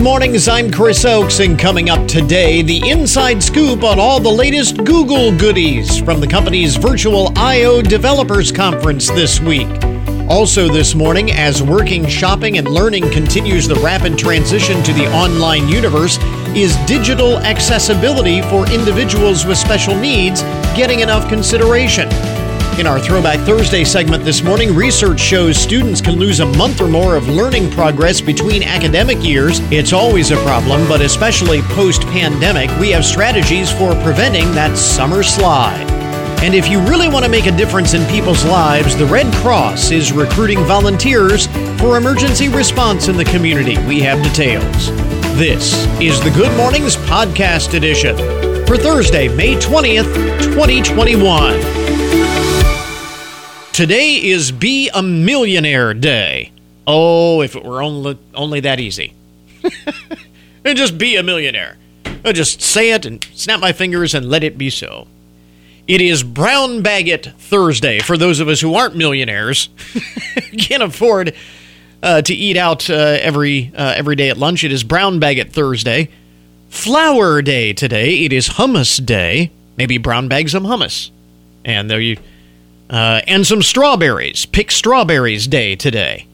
Good mornings, I'm Chris Oakes, and coming up today, the inside scoop on all the latest Google goodies from the company's virtual I/O Developers Conference this week. Also, this morning, as working, shopping, and learning continues the rapid transition to the online universe, is digital accessibility for individuals with special needs getting enough consideration? In our Throwback Thursday segment this morning, research shows students can lose a month or more of learning progress between academic years. It's always a problem, but especially post pandemic, we have strategies for preventing that summer slide. And if you really want to make a difference in people's lives, the Red Cross is recruiting volunteers for emergency response in the community. We have details. This is the Good Mornings Podcast Edition for Thursday, May 20th, 2021. Today is Be a Millionaire Day. Oh, if it were only, only that easy. and just be a millionaire. I'll just say it and snap my fingers and let it be so. It is Brown Bag It Thursday for those of us who aren't millionaires, can't afford uh, to eat out uh, every uh, every day at lunch. It is Brown Bag It Thursday. Flour Day today. It is Hummus Day. Maybe brown bag some hummus, and there you uh, and some strawberries. Pick Strawberries Day today.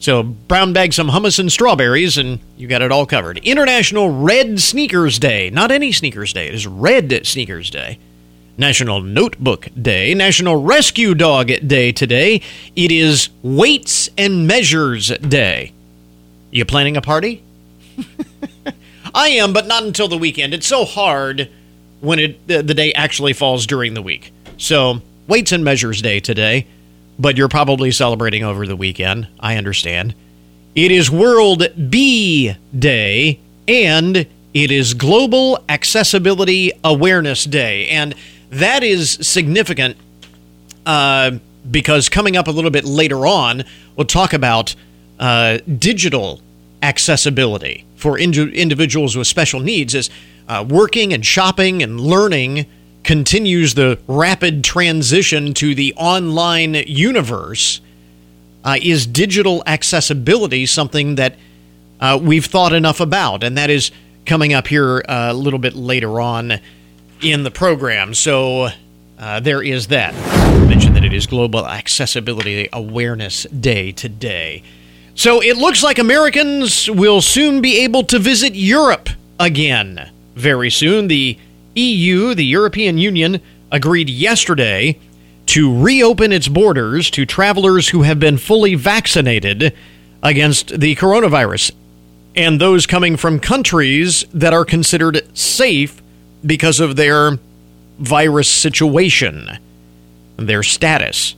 So brown bag some hummus and strawberries, and you got it all covered. International Red Sneakers Day. Not any sneakers day. It is Red Sneakers Day. National Notebook Day. National Rescue Dog Day today. It is Weights and Measures Day. You planning a party? I am, but not until the weekend. It's so hard when it the, the day actually falls during the week. So Weights and Measures Day today, but you're probably celebrating over the weekend. I understand. It is World Bee Day and it is Global Accessibility Awareness Day. And that is significant uh, because coming up a little bit later on, we'll talk about uh, digital accessibility for individuals with special needs as uh, working and shopping and learning continues the rapid transition to the online universe, uh, is digital accessibility something that uh, we've thought enough about? And that is coming up here uh, a little bit later on in the program. So uh, there is that. I mentioned that it is Global Accessibility Awareness Day today. So it looks like Americans will soon be able to visit Europe again very soon. The EU, the European Union, agreed yesterday to reopen its borders to travelers who have been fully vaccinated against the coronavirus and those coming from countries that are considered safe because of their virus situation, their status.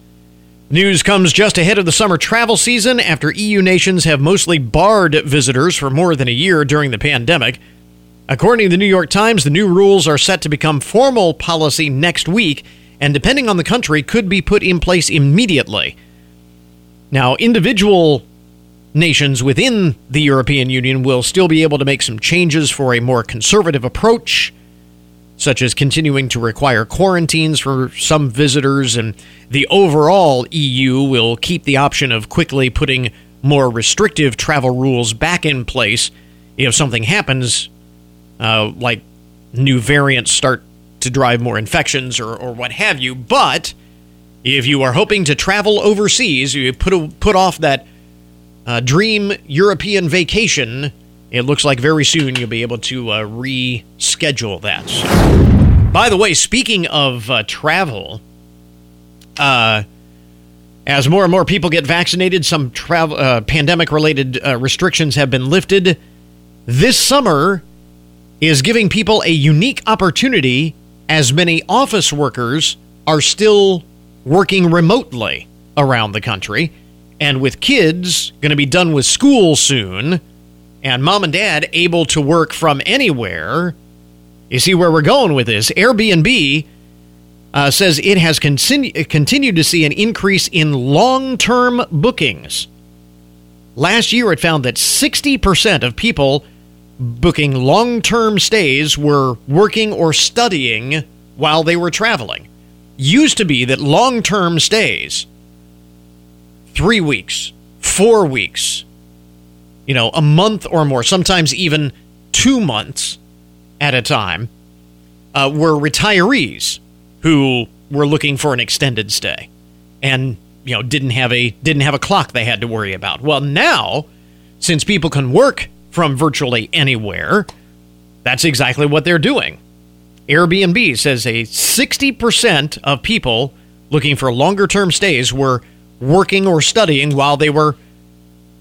News comes just ahead of the summer travel season after EU nations have mostly barred visitors for more than a year during the pandemic. According to the New York Times, the new rules are set to become formal policy next week, and depending on the country, could be put in place immediately. Now, individual nations within the European Union will still be able to make some changes for a more conservative approach, such as continuing to require quarantines for some visitors, and the overall EU will keep the option of quickly putting more restrictive travel rules back in place if something happens uh, like new variants start to drive more infections or, or what have you. But if you are hoping to travel overseas, you put a, put off that uh, dream European vacation. It looks like very soon you'll be able to uh, reschedule that. So, by the way, speaking of uh, travel, uh, as more and more people get vaccinated, some travel uh, pandemic-related uh, restrictions have been lifted. This summer, is giving people a unique opportunity as many office workers are still working remotely around the country. And with kids going to be done with school soon, and mom and dad able to work from anywhere, you see where we're going with this. Airbnb uh, says it has continu- continued to see an increase in long term bookings. Last year, it found that 60% of people booking long term stays were working or studying while they were traveling. Used to be that long term stays, three weeks, four weeks, you know, a month or more, sometimes even two months at a time, uh, were retirees who were looking for an extended stay and you know didn't have a didn't have a clock they had to worry about. Well, now since people can work from virtually anywhere, that's exactly what they're doing. Airbnb says a 60% of people looking for longer term stays were working or studying while they were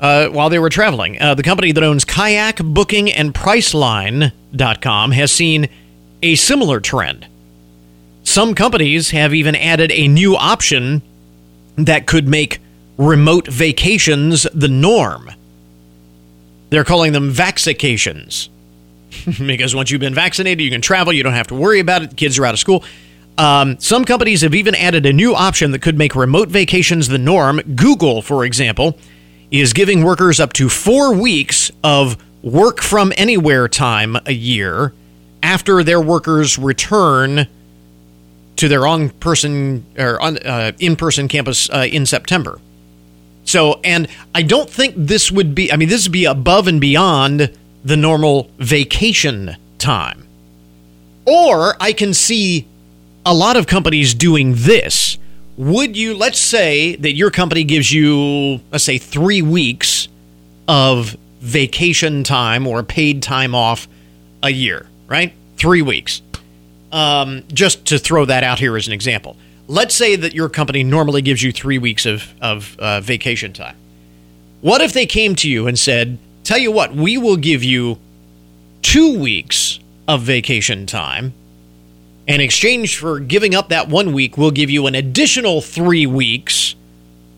uh, while they were traveling. Uh, the company that owns Kayak Booking and Priceline.com has seen a similar trend. Some companies have even added a new option that could make remote vacations the norm. They're calling them vaxications. because once you've been vaccinated, you can travel, you don't have to worry about it, kids are out of school. Um, some companies have even added a new option that could make remote vacations the norm. Google, for example, is giving workers up to four weeks of work from anywhere time a year after their workers return to their on person or uh, in person campus uh, in September. So, and I don't think this would be, I mean, this would be above and beyond the normal vacation time. Or I can see a lot of companies doing this. Would you, let's say that your company gives you, let's say, three weeks of vacation time or paid time off a year, right? Three weeks. Um, just to throw that out here as an example. Let's say that your company normally gives you three weeks of, of uh, vacation time. What if they came to you and said, Tell you what, we will give you two weeks of vacation time. In exchange for giving up that one week, we'll give you an additional three weeks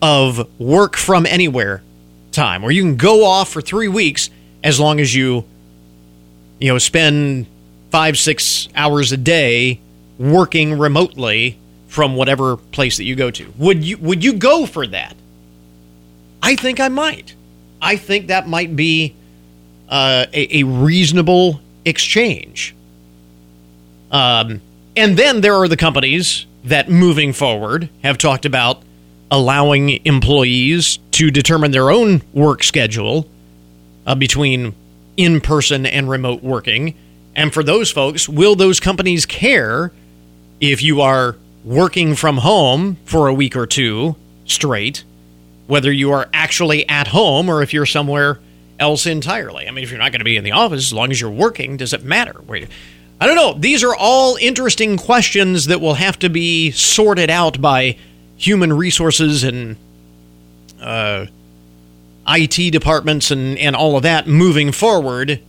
of work from anywhere time, where you can go off for three weeks as long as you, you know, spend five, six hours a day working remotely from whatever place that you go to. Would you would you go for that? I think I might. I think that might be uh, a, a, reasonable exchange. Um, and then there are the companies that, moving forward, have talked about allowing employees to determine their own work schedule uh, between in person and remote working. And for those folks, will those companies care if you are working from home for a week or two straight whether you are actually at home or if you're somewhere else entirely. I mean, if you're not going to be in the office, as long as you're working, does it matter? I don't know. These are all interesting questions that will have to be sorted out by human resources and uh, IT departments and, and all of that moving forward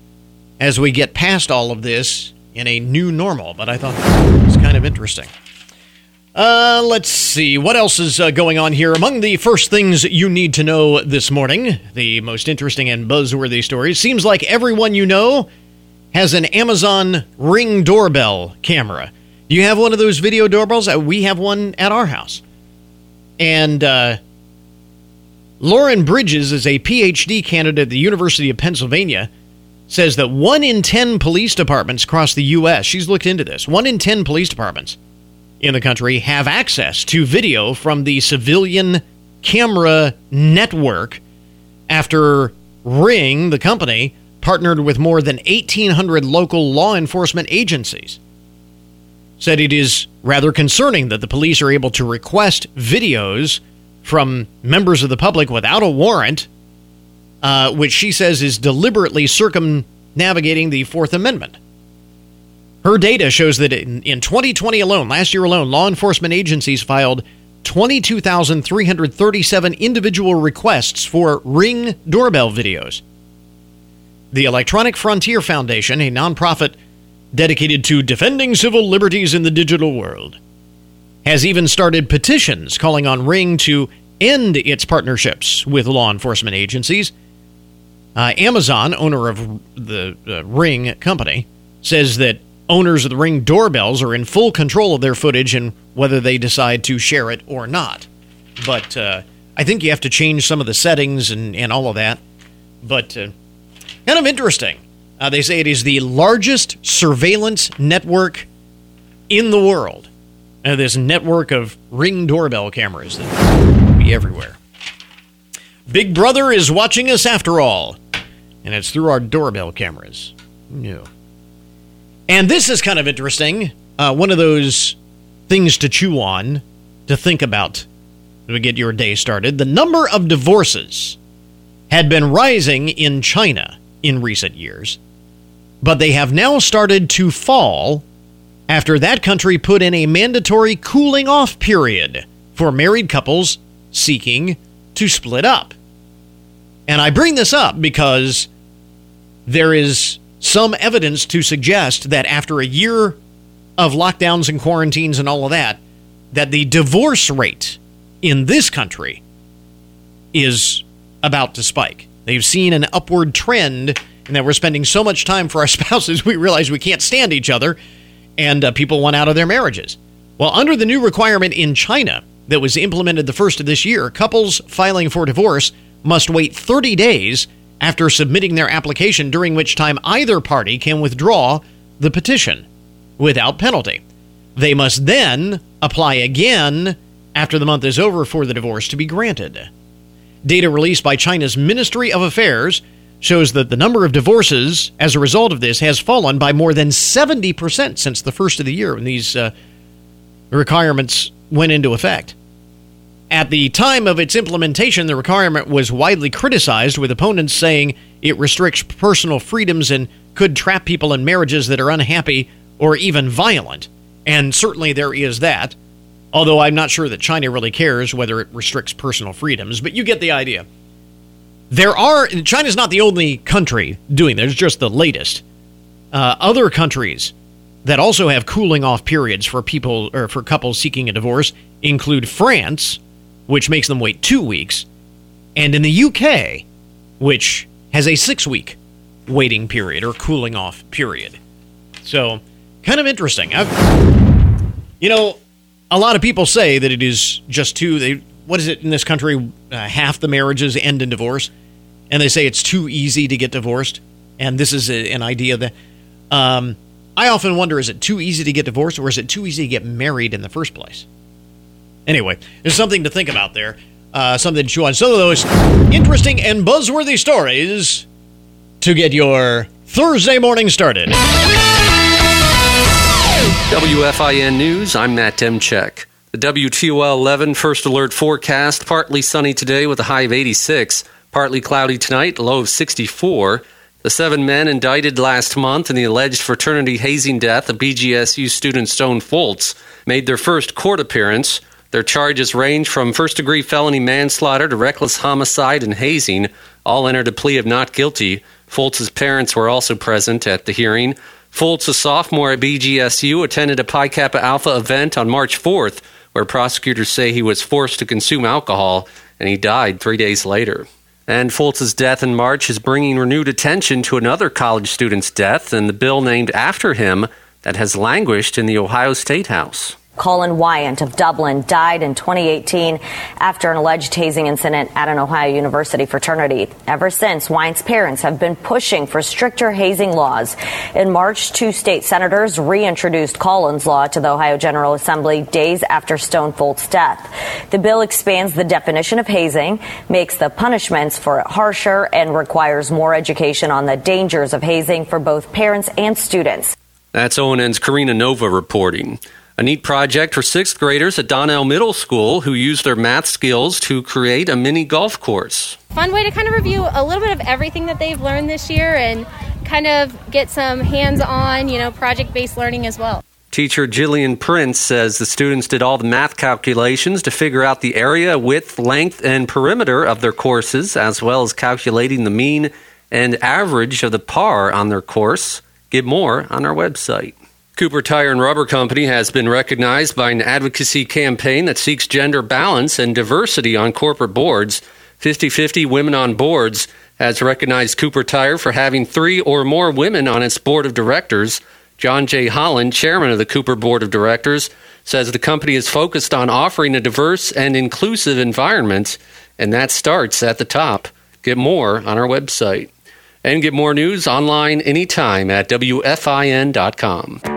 as we get past all of this in a new normal. But I thought it was kind of interesting. Uh, let's see. What else is uh, going on here? Among the first things you need to know this morning, the most interesting and buzzworthy stories, seems like everyone you know has an Amazon Ring doorbell camera. Do you have one of those video doorbells? Uh, we have one at our house. And uh, Lauren Bridges is a PhD candidate at the University of Pennsylvania. Says that one in 10 police departments across the U.S., she's looked into this, one in 10 police departments in the country have access to video from the civilian camera network after Ring, the company, partnered with more than 1,800 local law enforcement agencies. Said it is rather concerning that the police are able to request videos from members of the public without a warrant, uh, which she says is deliberately circumnavigating the Fourth Amendment. Her data shows that in, in 2020 alone, last year alone, law enforcement agencies filed 22,337 individual requests for Ring doorbell videos. The Electronic Frontier Foundation, a nonprofit dedicated to defending civil liberties in the digital world, has even started petitions calling on Ring to end its partnerships with law enforcement agencies. Uh, Amazon, owner of the uh, Ring company, says that owners of the Ring doorbells are in full control of their footage and whether they decide to share it or not. But uh, I think you have to change some of the settings and, and all of that. But uh, kind of interesting. Uh, they say it is the largest surveillance network in the world. Uh, this network of Ring doorbell cameras that be everywhere. Big Brother is watching us after all. and it's through our doorbell cameras. No. And this is kind of interesting. Uh, one of those things to chew on, to think about to get your day started. The number of divorces had been rising in China in recent years, but they have now started to fall after that country put in a mandatory cooling off period for married couples seeking to split up. And I bring this up because there is some evidence to suggest that after a year of lockdowns and quarantines and all of that, that the divorce rate in this country is about to spike. They've seen an upward trend, and that we're spending so much time for our spouses, we realize we can't stand each other, and uh, people want out of their marriages. Well, under the new requirement in China that was implemented the first of this year, couples filing for divorce must wait 30 days after submitting their application, during which time either party can withdraw the petition without penalty. They must then apply again after the month is over for the divorce to be granted. Data released by China's Ministry of Affairs shows that the number of divorces as a result of this has fallen by more than 70% since the first of the year when these uh, requirements went into effect. At the time of its implementation, the requirement was widely criticized, with opponents saying it restricts personal freedoms and could trap people in marriages that are unhappy or even violent. And certainly there is that, although I'm not sure that China really cares whether it restricts personal freedoms, but you get the idea. There are, China's not the only country doing this, just the latest. Uh, other countries that also have cooling off periods for people or for couples seeking a divorce include France, which makes them wait two weeks, and in the UK, which has a six week waiting period or cooling off period. So, kind of interesting. I've, you know, a lot of people say that it is just too. They, what is it in this country? Uh, half the marriages end in divorce, and they say it's too easy to get divorced. And this is a, an idea that um, I often wonder: is it too easy to get divorced, or is it too easy to get married in the first place? Anyway, there's something to think about there. Uh, something to chew on. Some of those interesting and buzzworthy stories to get your Thursday morning started. WFIN News, I'm Matt Demchek. The WTOL 11 First Alert forecast partly sunny today with a high of 86, partly cloudy tonight, low of 64. The seven men indicted last month in the alleged fraternity hazing death of BGSU student Stone Foltz made their first court appearance. Their charges range from first degree felony manslaughter to reckless homicide and hazing. All entered a plea of not guilty. Foltz's parents were also present at the hearing. Foltz, a sophomore at BGSU, attended a Pi Kappa Alpha event on March 4th, where prosecutors say he was forced to consume alcohol, and he died three days later. And Foltz's death in March is bringing renewed attention to another college student's death and the bill named after him that has languished in the Ohio State House. Collin Wiant of Dublin died in 2018 after an alleged tasing incident at an Ohio University fraternity. Ever since, Wiant's parents have been pushing for stricter hazing laws. In March, two state senators reintroduced Collin's law to the Ohio General Assembly days after Stone Foltz's death. The bill expands the definition of hazing, makes the punishments for it harsher, and requires more education on the dangers of hazing for both parents and students. That's ONN's Karina Nova reporting. A neat project for sixth graders at Donnell Middle School who use their math skills to create a mini golf course. Fun way to kind of review a little bit of everything that they've learned this year and kind of get some hands on, you know, project based learning as well. Teacher Jillian Prince says the students did all the math calculations to figure out the area, width, length, and perimeter of their courses, as well as calculating the mean and average of the par on their course. Get more on our website. Cooper Tire and Rubber Company has been recognized by an advocacy campaign that seeks gender balance and diversity on corporate boards. 50 50 Women on Boards has recognized Cooper Tire for having three or more women on its board of directors. John J. Holland, chairman of the Cooper Board of Directors, says the company is focused on offering a diverse and inclusive environment, and that starts at the top. Get more on our website. And get more news online anytime at WFIN.com.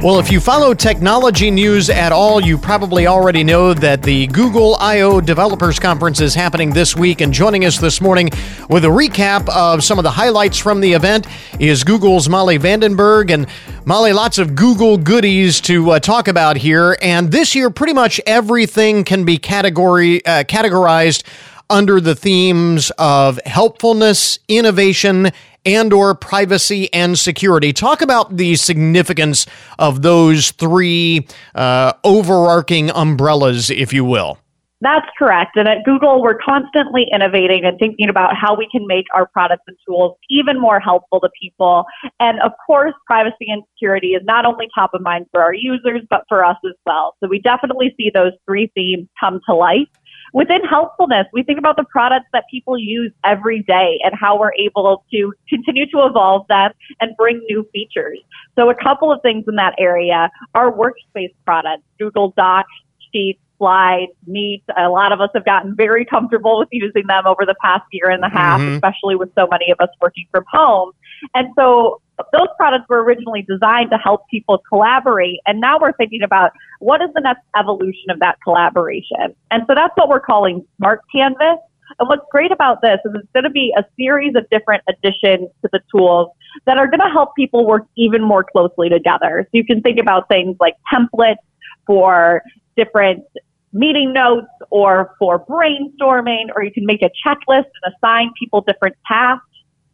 Well, if you follow technology news at all, you probably already know that the Google I/O Developers Conference is happening this week. And joining us this morning with a recap of some of the highlights from the event is Google's Molly Vandenberg. And Molly, lots of Google goodies to uh, talk about here. And this year, pretty much everything can be category uh, categorized under the themes of helpfulness, innovation, and or privacy and security. Talk about the significance of those three uh, overarching umbrellas, if you will. That's correct. And at Google, we're constantly innovating and thinking about how we can make our products and tools even more helpful to people. And of course, privacy and security is not only top of mind for our users, but for us as well. So we definitely see those three themes come to life. Within helpfulness, we think about the products that people use every day and how we're able to continue to evolve them and bring new features. So a couple of things in that area are workspace products, Google Docs, Sheets, Slides, Meet. A lot of us have gotten very comfortable with using them over the past year and a half, mm-hmm. especially with so many of us working from home. And so those products were originally designed to help people collaborate. And now we're thinking about what is the next evolution of that collaboration. And so that's what we're calling Smart Canvas. And what's great about this is it's going to be a series of different additions to the tools that are going to help people work even more closely together. So you can think about things like templates for different meeting notes or for brainstorming, or you can make a checklist and assign people different tasks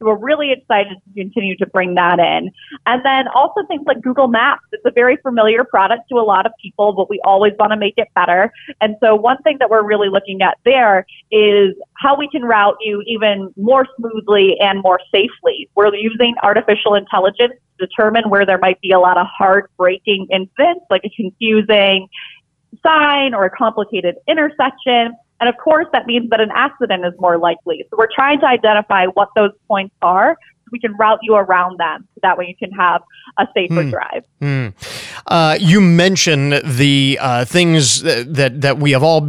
we're really excited to continue to bring that in. And then also things like Google Maps. It's a very familiar product to a lot of people, but we always want to make it better. And so one thing that we're really looking at there is how we can route you even more smoothly and more safely. We're using artificial intelligence to determine where there might be a lot of hard braking incidents, like a confusing sign or a complicated intersection. And of course, that means that an accident is more likely. So we're trying to identify what those points are so we can route you around them. So that way you can have a safer mm. drive. Mm. Uh, you mentioned the uh, things that, that we have all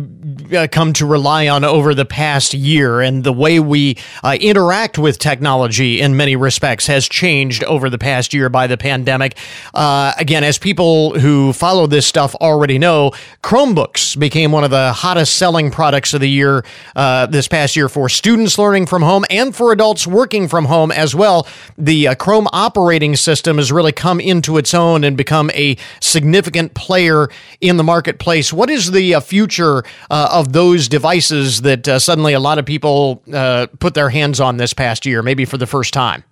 uh, come to rely on over the past year, and the way we uh, interact with technology in many respects has changed over the past year by the pandemic. Uh, again, as people who follow this stuff already know, Chromebooks became one of the hottest selling products of the year uh, this past year for students learning from home and for adults working from home as well. The Chrome operating system has really come into its own and become a significant player in the marketplace. What is the uh, future uh, of those devices that uh, suddenly a lot of people uh, put their hands on this past year, maybe for the first time?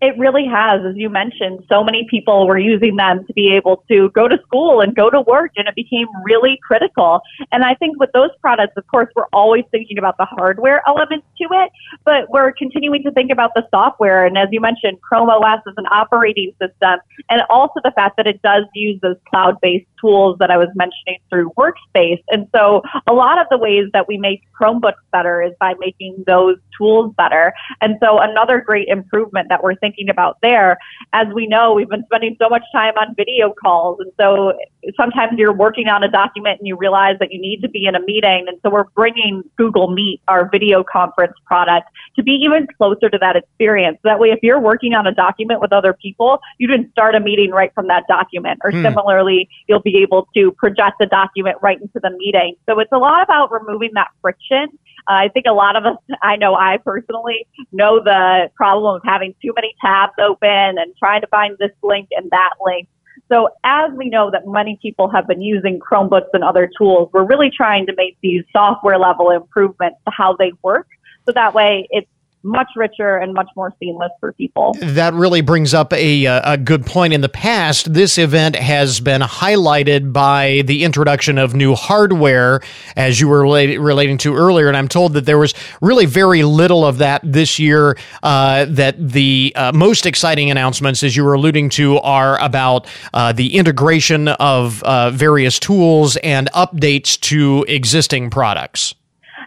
It really has, as you mentioned, so many people were using them to be able to go to school and go to work, and it became really critical. And I think with those products, of course, we're always thinking about the hardware elements to it, but we're continuing to think about the software. And as you mentioned, Chrome OS is an operating system, and also the fact that it does use those cloud based tools that I was mentioning through Workspace. And so a lot of the ways that we make Chromebooks better is by making those tools better. And so another great improvement that we're thinking about there. As we know, we've been spending so much time on video calls. And so sometimes you're working on a document and you realize that you need to be in a meeting. And so we're bringing Google Meet, our video conference product, to be even closer to that experience. That way, if you're working on a document with other people, you can start a meeting right from that document. Or hmm. similarly, you'll be able to project the document right into the meeting. So it's a lot about removing that friction I think a lot of us, I know I personally know the problem of having too many tabs open and trying to find this link and that link. So as we know that many people have been using Chromebooks and other tools, we're really trying to make these software level improvements to how they work. So that way it's much richer and much more seamless for people. That really brings up a, a good point. In the past, this event has been highlighted by the introduction of new hardware, as you were relating to earlier. And I'm told that there was really very little of that this year. Uh, that the uh, most exciting announcements, as you were alluding to, are about uh, the integration of uh, various tools and updates to existing products.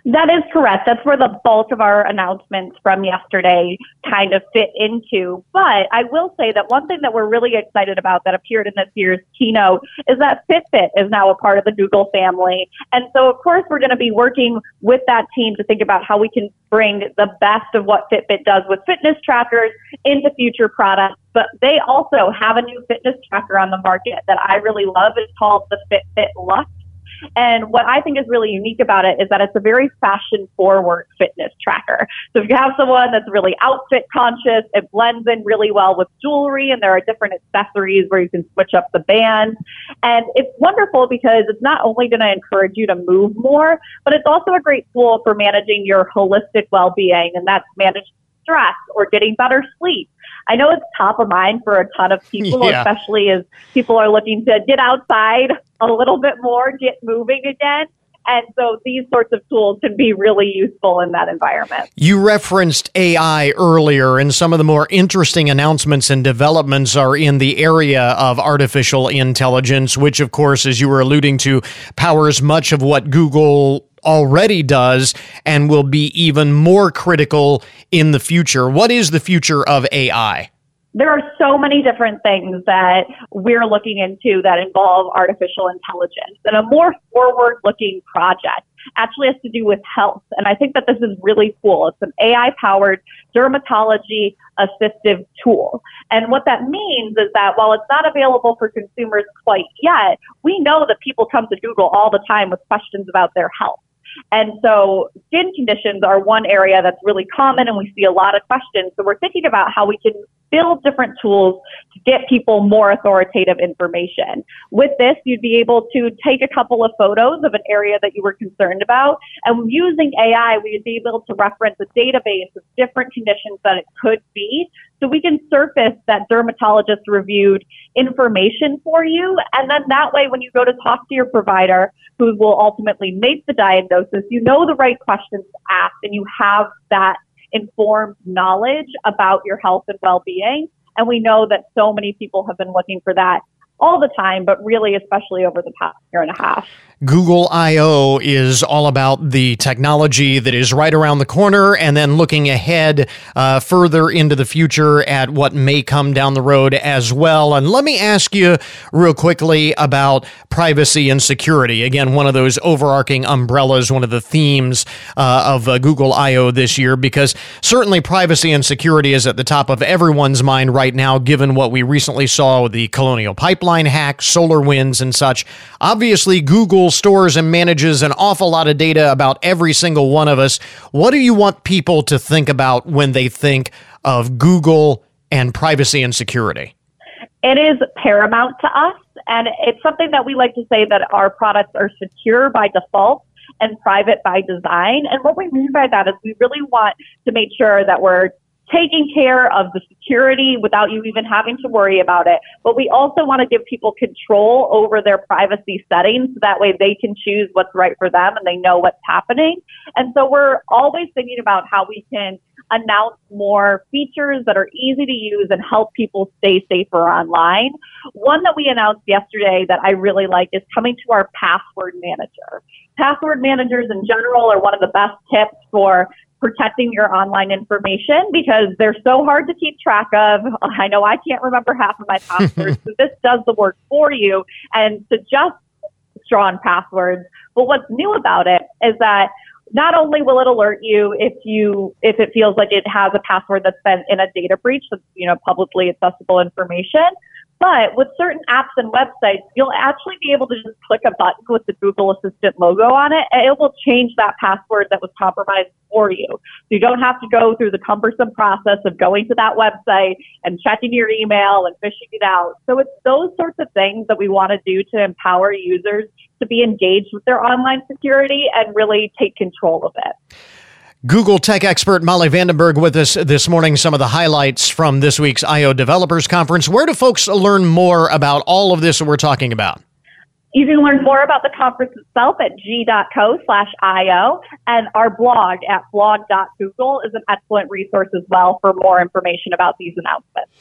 That is correct. That's where the bulk of our announcements from yesterday kind of fit into. But I will say that one thing that we're really excited about that appeared in this year's keynote is that Fitbit is now a part of the Google family. And so, of course, we're going to be working with that team to think about how we can bring the best of what Fitbit does with fitness trackers into future products but they also have a new fitness tracker on the market that I really love. It's called the Fitbit Luxe. And what I think is really unique about it is that it's a very fashion forward fitness tracker. So if you have someone that's really outfit conscious, it blends in really well with jewelry and there are different accessories where you can switch up the bands. And it's wonderful because it's not only going to encourage you to move more, but it's also a great tool for managing your holistic well-being and that's managed stress or getting better sleep. I know it's top of mind for a ton of people, yeah. especially as people are looking to get outside a little bit more, get moving again. And so these sorts of tools can be really useful in that environment. You referenced AI earlier, and some of the more interesting announcements and developments are in the area of artificial intelligence, which, of course, as you were alluding to, powers much of what Google already does and will be even more critical in the future. What is the future of AI? There are so many different things that we're looking into that involve artificial intelligence. And a more forward looking project actually has to do with health. And I think that this is really cool. It's an AI powered dermatology assistive tool. And what that means is that while it's not available for consumers quite yet, we know that people come to Google all the time with questions about their health. And so skin conditions are one area that's really common and we see a lot of questions. So we're thinking about how we can build different tools to get people more authoritative information. With this, you'd be able to take a couple of photos of an area that you were concerned about. And using AI, we'd be able to reference a database of different conditions that it could be. So we can surface that dermatologist reviewed information for you. And then that way, when you go to talk to your provider, who will ultimately make the diagnosis, you know the right questions to ask and you have that informed knowledge about your health and well-being. And we know that so many people have been looking for that all the time, but really, especially over the past year and a half. Google I/O is all about the technology that is right around the corner, and then looking ahead uh, further into the future at what may come down the road as well. And let me ask you real quickly about privacy and security. Again, one of those overarching umbrellas, one of the themes uh, of uh, Google I/O this year, because certainly privacy and security is at the top of everyone's mind right now, given what we recently saw with the Colonial Pipeline hack, SolarWinds, and such. Obviously, Google stores and manages an awful lot of data about every single one of us. What do you want people to think about when they think of Google and privacy and security? It is paramount to us, and it's something that we like to say that our products are secure by default and private by design. And what we mean by that is we really want to make sure that we're taking care of the security without you even having to worry about it. But we also want to give people control over their privacy settings so that way they can choose what's right for them and they know what's happening. And so we're always thinking about how we can announce more features that are easy to use and help people stay safer online. One that we announced yesterday that I really like is coming to our password manager. Password managers in general are one of the best tips for protecting your online information because they're so hard to keep track of. I know I can't remember half of my passwords, so this does the work for you and suggests strong passwords. But what's new about it is that not only will it alert you if you if it feels like it has a password that's been in a data breach that's you know publicly accessible information, but with certain apps and websites, you'll actually be able to just click a button with the Google Assistant logo on it, and it will change that password that was compromised for you. So you don't have to go through the cumbersome process of going to that website and checking your email and fishing it out. So it's those sorts of things that we want to do to empower users to be engaged with their online security and really take control of it. Google tech expert Molly Vandenberg with us this morning. Some of the highlights from this week's I/O Developers Conference. Where do folks learn more about all of this that we're talking about? You can learn more about the conference itself at g.co slash IO, and our blog at blog.google is an excellent resource as well for more information about these announcements.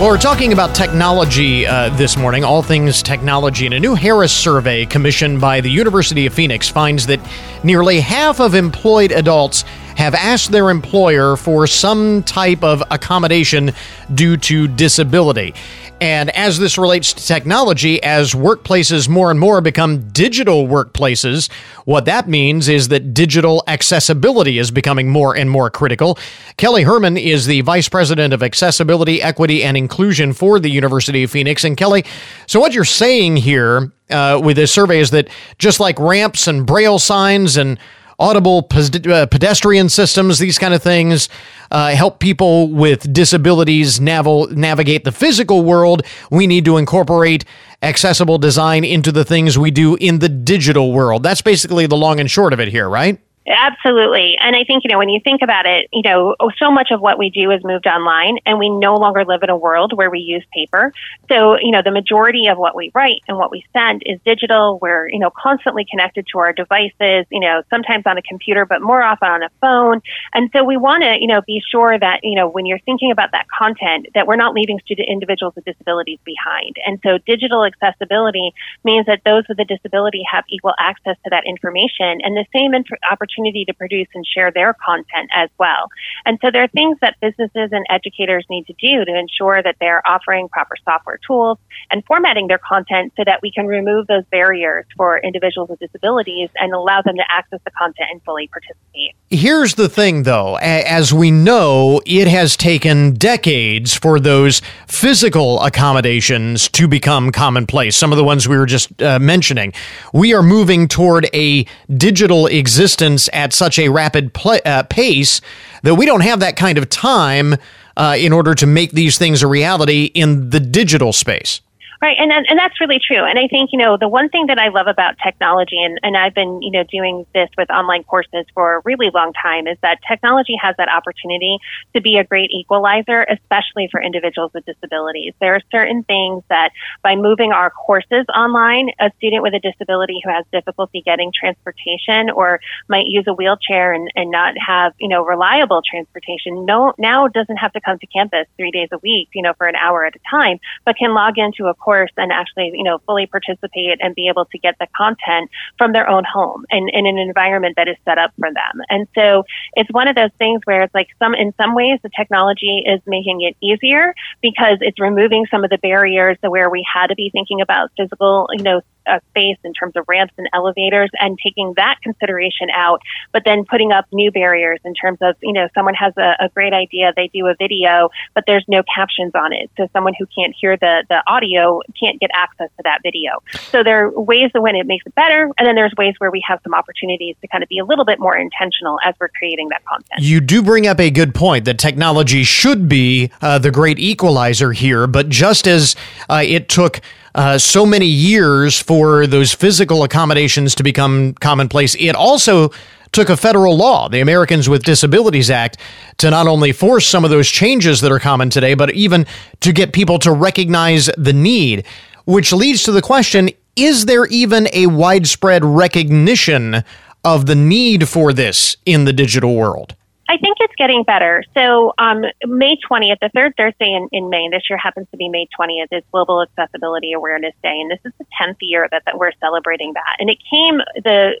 Well, we're talking about technology uh, this morning, all things technology. And a new Harris survey commissioned by the University of Phoenix finds that nearly half of employed adults have asked their employer for some type of accommodation due to disability. And as this relates to technology, as workplaces more and more become digital workplaces, what that means is that digital accessibility is becoming more and more critical. Kelly Herman is the Vice President of Accessibility, Equity, and Inclusion for the University of Phoenix. And Kelly, so what you're saying here uh, with this survey is that just like ramps and braille signs and audible uh, pedestrian systems, these kind of things uh, help people with disabilities nav- navigate the physical world. We need to incorporate accessible design into the things we do in the digital world. That's basically the long and short of it here, right? Absolutely. And I think, you know, when you think about it, you know, oh, so much of what we do is moved online and we no longer live in a world where we use paper. So, you know, the majority of what we write and what we send is digital. We're, you know, constantly connected to our devices, you know, sometimes on a computer, but more often on a phone. And so we want to, you know, be sure that, you know, when you're thinking about that content, that we're not leaving student individuals with disabilities behind. And so digital accessibility means that those with a disability have equal access to that information and the same inf- opportunity opportunity to produce and share their content as well. And so there are things that businesses and educators need to do to ensure that they're offering proper software tools and formatting their content so that we can remove those barriers for individuals with disabilities and allow them to access the content and fully participate. Here's the thing though, as we know, it has taken decades for those physical accommodations to become commonplace. Some of the ones we were just uh, mentioning. We are moving toward a digital existence at such a rapid uh, pace that we don't have that kind of time uh, in order to make these things a reality in the digital space. Right, and and that's really true. And I think you know the one thing that I love about technology, and and I've been you know doing this with online courses for a really long time, is that technology has that opportunity to be a great equalizer, especially for individuals with disabilities. There are certain things that by moving our courses online, a student with a disability who has difficulty getting transportation or might use a wheelchair and, and not have you know reliable transportation, no now doesn't have to come to campus three days a week, you know, for an hour at a time, but can log into a course course and actually, you know, fully participate and be able to get the content from their own home and in an environment that is set up for them. And so it's one of those things where it's like some, in some ways, the technology is making it easier because it's removing some of the barriers where we had to be thinking about physical, you know, uh, space in terms of ramps and elevators and taking that consideration out, but then putting up new barriers in terms of, you know, someone has a, a great idea, they do a video, but there's no captions on it. So someone who can't hear the, the audio can't get access to that video. So there are ways that when it makes it better, and then there's ways where we have some opportunities to kind of be a little bit more intentional as we're creating that content. You do bring up a good point that technology should be uh, the great equalizer here, but just as uh, it took uh, so many years for those physical accommodations to become commonplace. It also took a federal law, the Americans with Disabilities Act, to not only force some of those changes that are common today, but even to get people to recognize the need, which leads to the question is there even a widespread recognition of the need for this in the digital world? I think it's getting better. So, um, May 20th, the third Thursday in, in May, this year happens to be May 20th, is Global Accessibility Awareness Day. And this is the 10th year that, that we're celebrating that. And it came, the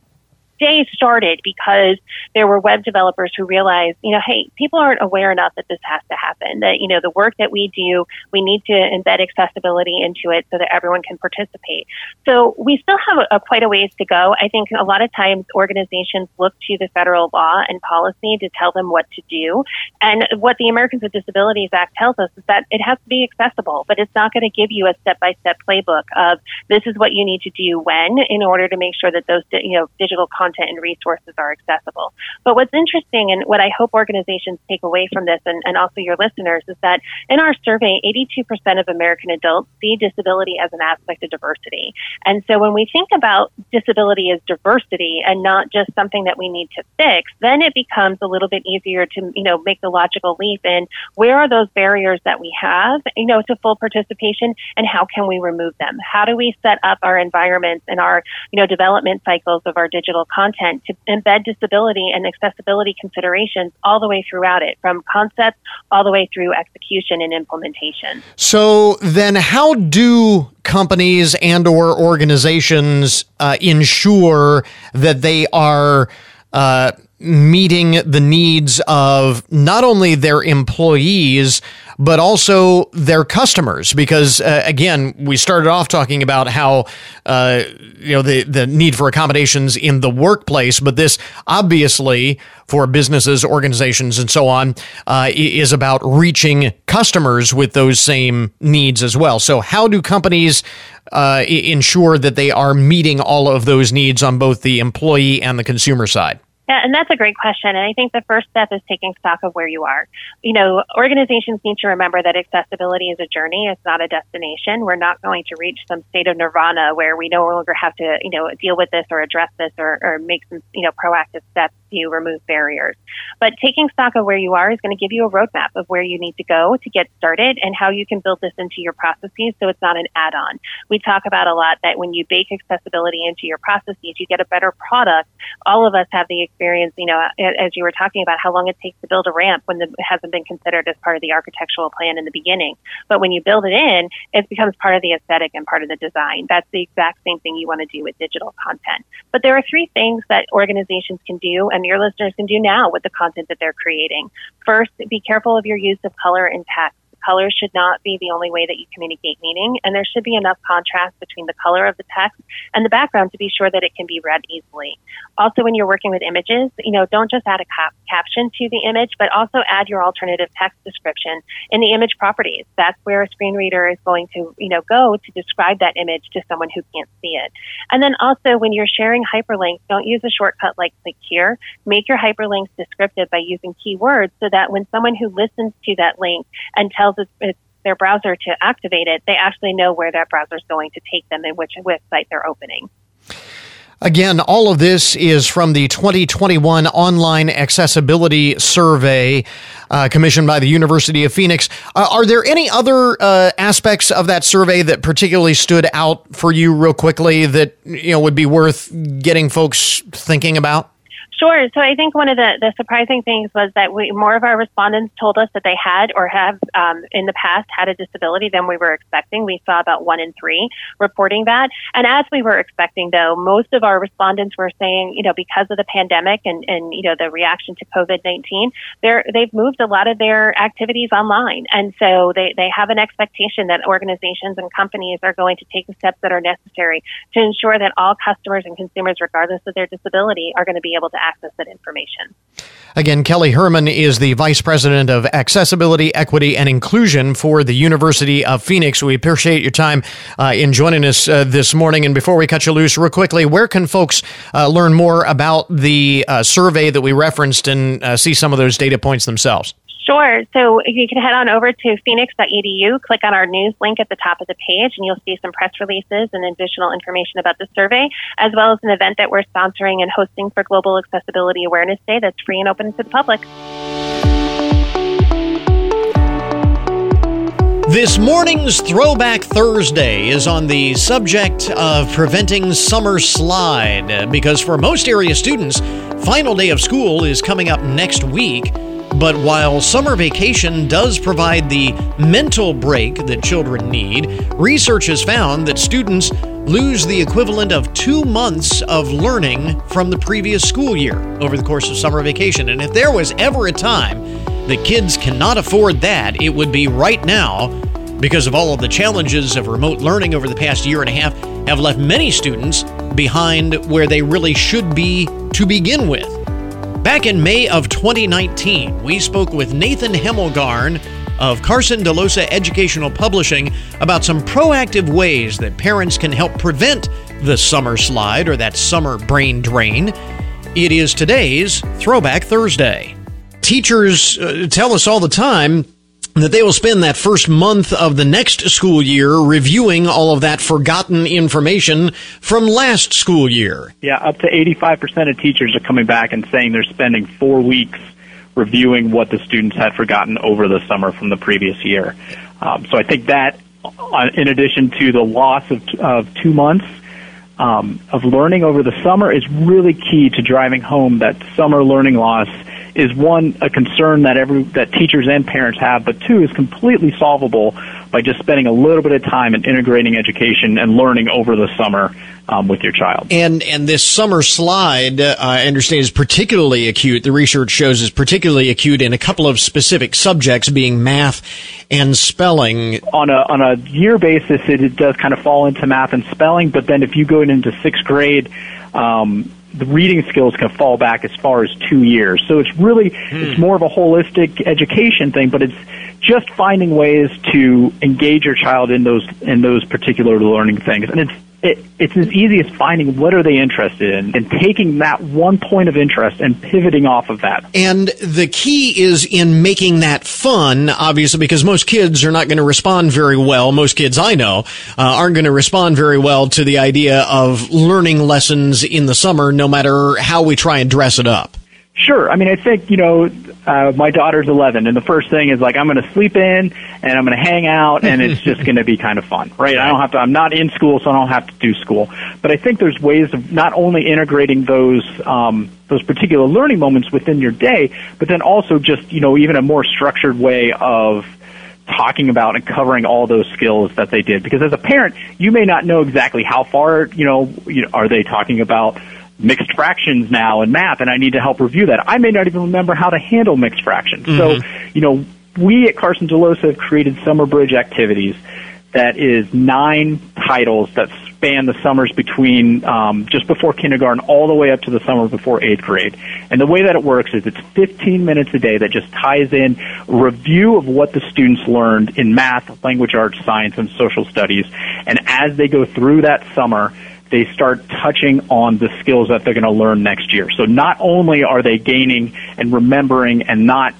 day started because there were web developers who realized, you know, hey, people aren't aware enough that this has to happen. That, you know, the work that we do, we need to embed accessibility into it so that everyone can participate. So we still have a, a quite a ways to go. I think a lot of times organizations look to the federal law and policy to tell them what to do. And what the Americans with Disabilities Act tells us is that it has to be accessible, but it's not going to give you a step by step playbook of this is what you need to do when in order to make sure that those, you know, digital content and resources are accessible. But what's interesting and what I hope organizations take away from this and, and also your listeners is that in our survey, 82% of American adults see disability as an aspect of diversity. And so when we think about disability as diversity and not just something that we need to fix, then it becomes a little bit easier to, you know, make the logical leap in where are those barriers that we have, you know, to full participation and how can we remove them? How do we set up our environments and our, you know, development cycles of our digital content to embed disability and accessibility considerations all the way throughout it, from concept all the way through execution and implementation. So then how do companies and or organizations uh, ensure that they are uh, meeting the needs of not only their employees but also their customers because uh, again we started off talking about how uh, you know the the need for accommodations in the workplace but this obviously for businesses organizations and so on uh, is about reaching customers with those same needs as well. So how do companies uh, ensure that they are meeting all of those needs on both the employee and the consumer side and that's a great question. And I think the first step is taking stock of where you are. You know, organizations need to remember that accessibility is a journey, it's not a destination. We're not going to reach some state of nirvana where we no longer have to, you know, deal with this or address this or, or make some, you know, proactive steps to remove barriers. But taking stock of where you are is going to give you a roadmap of where you need to go to get started and how you can build this into your processes so it's not an add on. We talk about a lot that when you bake accessibility into your processes, you get a better product. All of us have the experience, you know, as you were talking about how long it takes to build a ramp when it hasn't been considered as part of the architectural plan in the beginning. But when you build it in, it becomes part of the aesthetic and part of the design. That's the exact same thing you want to do with digital content. But there are three things that organizations can do and your listeners can do now with the content that they're creating. First, be careful of your use of color and text colors should not be the only way that you communicate meaning, and there should be enough contrast between the color of the text and the background to be sure that it can be read easily. Also, when you're working with images, you know, don't just add a cap- caption to the image, but also add your alternative text description in the image properties. That's where a screen reader is going to, you know, go to describe that image to someone who can't see it. And then also, when you're sharing hyperlinks, don't use a shortcut like click here. Make your hyperlinks descriptive by using keywords so that when someone who listens to that link and tells tells their browser to activate it, they actually know where that browser is going to take them and which website they're opening. Again, all of this is from the 2021 Online Accessibility Survey uh, commissioned by the University of Phoenix. Uh, are there any other uh, aspects of that survey that particularly stood out for you, real quickly, that you know would be worth getting folks thinking about? Sure. So I think one of the, the surprising things was that we, more of our respondents told us that they had or have um, in the past had a disability than we were expecting. We saw about one in three reporting that. And as we were expecting, though, most of our respondents were saying, you know, because of the pandemic and, and you know, the reaction to COVID-19, they're, they've moved a lot of their activities online. And so they, they have an expectation that organizations and companies are going to take the steps that are necessary to ensure that all customers and consumers, regardless of their disability, are going to be able to access access that information. Again, Kelly Hermann is the Vice President of Accessibility, Equity, and Inclusion for the University of Phoenix. We appreciate your time uh, in joining us uh, this morning. And before we cut you loose, real quickly, where can folks uh, learn more about the uh, survey that we referenced and uh, see some of those data points themselves? Sure. So you can head on over to phoenix.edu, click on our news link at the top of the page, and you'll see some press releases and additional information about the survey, as well as an event that we're sponsoring and hosting for Global Accessibility Awareness Day that's free and open to the public. This morning's Throwback Thursday is on the subject of preventing summer slide because for most area students, final day of school is coming up next week. But while summer vacation does provide the mental break that children need, research has found that students lose the equivalent of two months of learning from the previous school year over the course of summer vacation. And if there was ever a time that kids cannot afford that, it would be right now because of all of the challenges of remote learning over the past year and a half have left many students behind where they really should be to begin with. Back in May of 2019, we spoke with Nathan Hemmelgarn of Carson Dellosa Educational Publishing about some proactive ways that parents can help prevent the summer slide or that summer brain drain. It is today's Throwback Thursday. Teachers uh, tell us all the time that they will spend that first month of the next school year reviewing all of that forgotten information from last school year. Yeah, up to 85% of teachers are coming back and saying they're spending four weeks reviewing what the students had forgotten over the summer from the previous year. Um, so I think that, uh, in addition to the loss of, of two months um, of learning over the summer, is really key to driving home that summer learning loss is one a concern that every that teachers and parents have, but two is completely solvable by just spending a little bit of time in integrating education and learning over the summer um, with your child. And and this summer slide, uh, I understand, is particularly acute. The research shows is particularly acute in a couple of specific subjects, being math and spelling. On a on a year basis, it, it does kind of fall into math and spelling. But then if you go into sixth grade. Um, the reading skills can fall back as far as two years. So it's really hmm. it's more of a holistic education thing, but it's just finding ways to engage your child in those in those particular learning things. And it's it, it's as easy as finding what are they interested in and taking that one point of interest and pivoting off of that. And the key is in making that fun, obviously, because most kids are not going to respond very well. Most kids I know uh, aren't going to respond very well to the idea of learning lessons in the summer, no matter how we try and dress it up. Sure. I mean, I think, you know, uh, my daughter's 11, and the first thing is like, I'm going to sleep in and I'm going to hang out, and it's just going to be kind of fun, right? I don't have to, I'm not in school, so I don't have to do school. But I think there's ways of not only integrating those, um, those particular learning moments within your day, but then also just, you know, even a more structured way of, talking about and covering all those skills that they did because as a parent you may not know exactly how far you know, you know are they talking about mixed fractions now in math and I need to help review that. I may not even remember how to handle mixed fractions. Mm-hmm. So, you know, we at Carson Dellosa have created Summer Bridge activities that is nine titles that span the summers between um, just before kindergarten all the way up to the summer before eighth grade. And the way that it works is it's 15 minutes a day that just ties in review of what the students learned in math, language arts, science, and social studies. And as they go through that summer, they start touching on the skills that they're going to learn next year. So not only are they gaining and remembering and not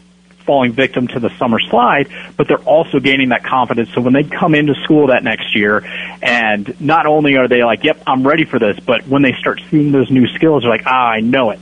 falling victim to the summer slide, but they're also gaining that confidence. So when they come into school that next year, and not only are they like, yep, I'm ready for this, but when they start seeing those new skills, they're like, ah, I know it.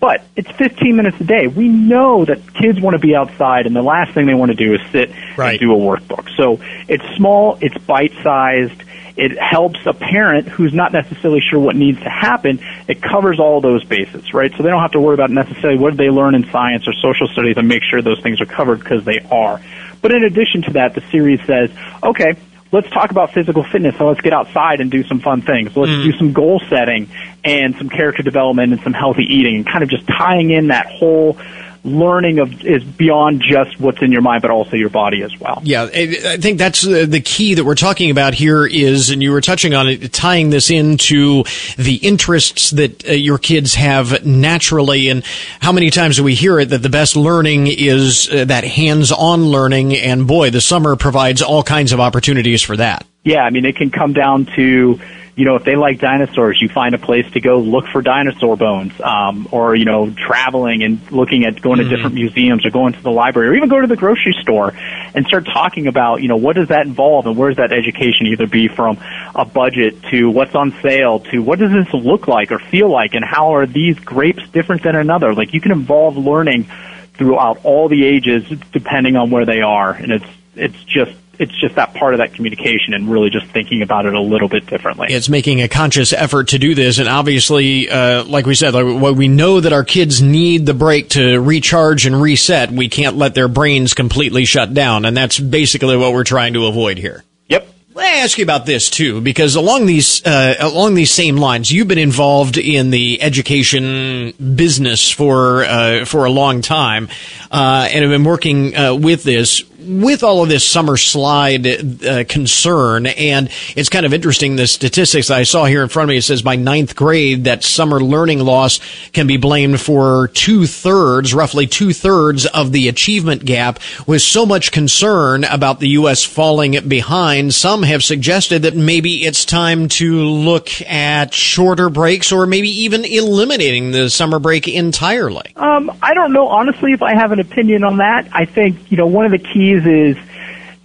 But it's 15 minutes a day. We know that kids want to be outside, and the last thing they want to do is sit right. and do a workbook. So it's small, it's bite sized, it helps a parent who's not necessarily sure what needs to happen. It covers all those bases, right? So they don't have to worry about necessarily what did they learn in science or social studies and make sure those things are covered because they are. But in addition to that, the series says, okay, let's talk about physical fitness. So let's get outside and do some fun things. Let's mm. do some goal setting and some character development and some healthy eating and kind of just tying in that whole learning of is beyond just what's in your mind, but also your body as well. Yeah, I think that's the key that we're talking about here is, and you were touching on it, tying this into the interests that uh, your kids have naturally. And how many times do we hear it that the best learning is uh, that hands-on learning? And boy, the summer provides all kinds of opportunities for that. Yeah, I mean, it can come down to you know, if they like dinosaurs, you find a place to go look for dinosaur bones, um, or you know, traveling and looking at going mm-hmm. to different museums or going to the library or even go to the grocery store and start talking about, you know, what does that involve and where does that education either be from a budget to what's on sale to what does this look like or feel like and how are these grapes different than another? Like you can involve learning throughout all the ages depending on where they are, and it's it's just it's just that part of that communication and really just thinking about it a little bit differently. It's making a conscious effort to do this, and obviously, uh, like we said, like, we know that our kids need the break to recharge and reset. We can't let their brains completely shut down, and that's basically what we're trying to avoid here. Yep. Let me ask you about this too, because along these uh, along these same lines, you've been involved in the education business for uh, for a long time, uh, and have been working uh, with this with all of this summer slide uh, concern, and it's kind of interesting the statistics I saw here in front of me. It says by ninth grade that summer learning loss can be blamed for two thirds, roughly two thirds of the achievement gap. With so much concern about the U.S. falling behind, some have suggested that maybe it's time to look at shorter breaks or maybe even eliminating the summer break entirely. Um, I don't know honestly if I have an opinion on that. I think you know one of the keys is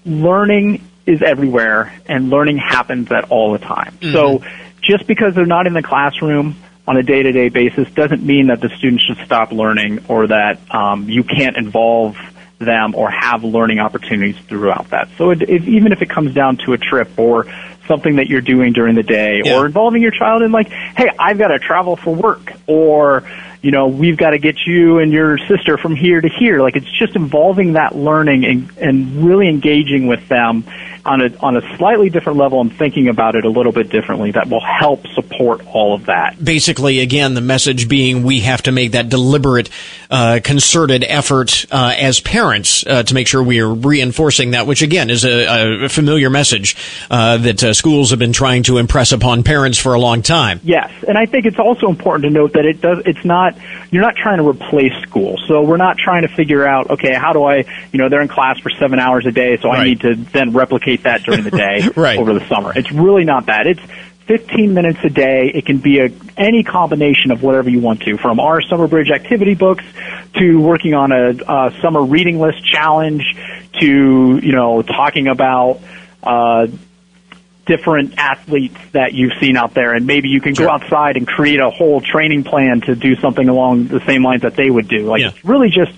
learning is everywhere and learning happens at all the time. Mm-hmm. So just because they're not in the classroom on a day-to-day basis doesn't mean that the students should stop learning or that um, you can't involve them or have learning opportunities throughout that. So it, it, even if it comes down to a trip or something that you're doing during the day yeah. or involving your child in like, hey, I've got to travel for work or you know, we've got to get you and your sister from here to here. Like it's just involving that learning and, and really engaging with them on a on a slightly different level and thinking about it a little bit differently that will help support all of that. Basically, again, the message being we have to make that deliberate, uh, concerted effort uh, as parents uh, to make sure we are reinforcing that, which again is a, a familiar message uh, that uh, schools have been trying to impress upon parents for a long time. Yes, and I think it's also important to note that it does. It's not you're not trying to replace school, so we're not trying to figure out okay how do I you know they're in class for seven hours a day, so Right. I need to then replicate that during the day Right. over the summer. It's really not that. It's 15 minutes a day. It can be a, any combination of whatever you want to, from our Summer Bridge activity books to working on a, a summer reading list challenge to, you know, talking about, uh, different athletes that you've seen out there and maybe you can Sure. go outside and create a whole training plan to do something along the same lines that they would do. Like Yeah. it's really just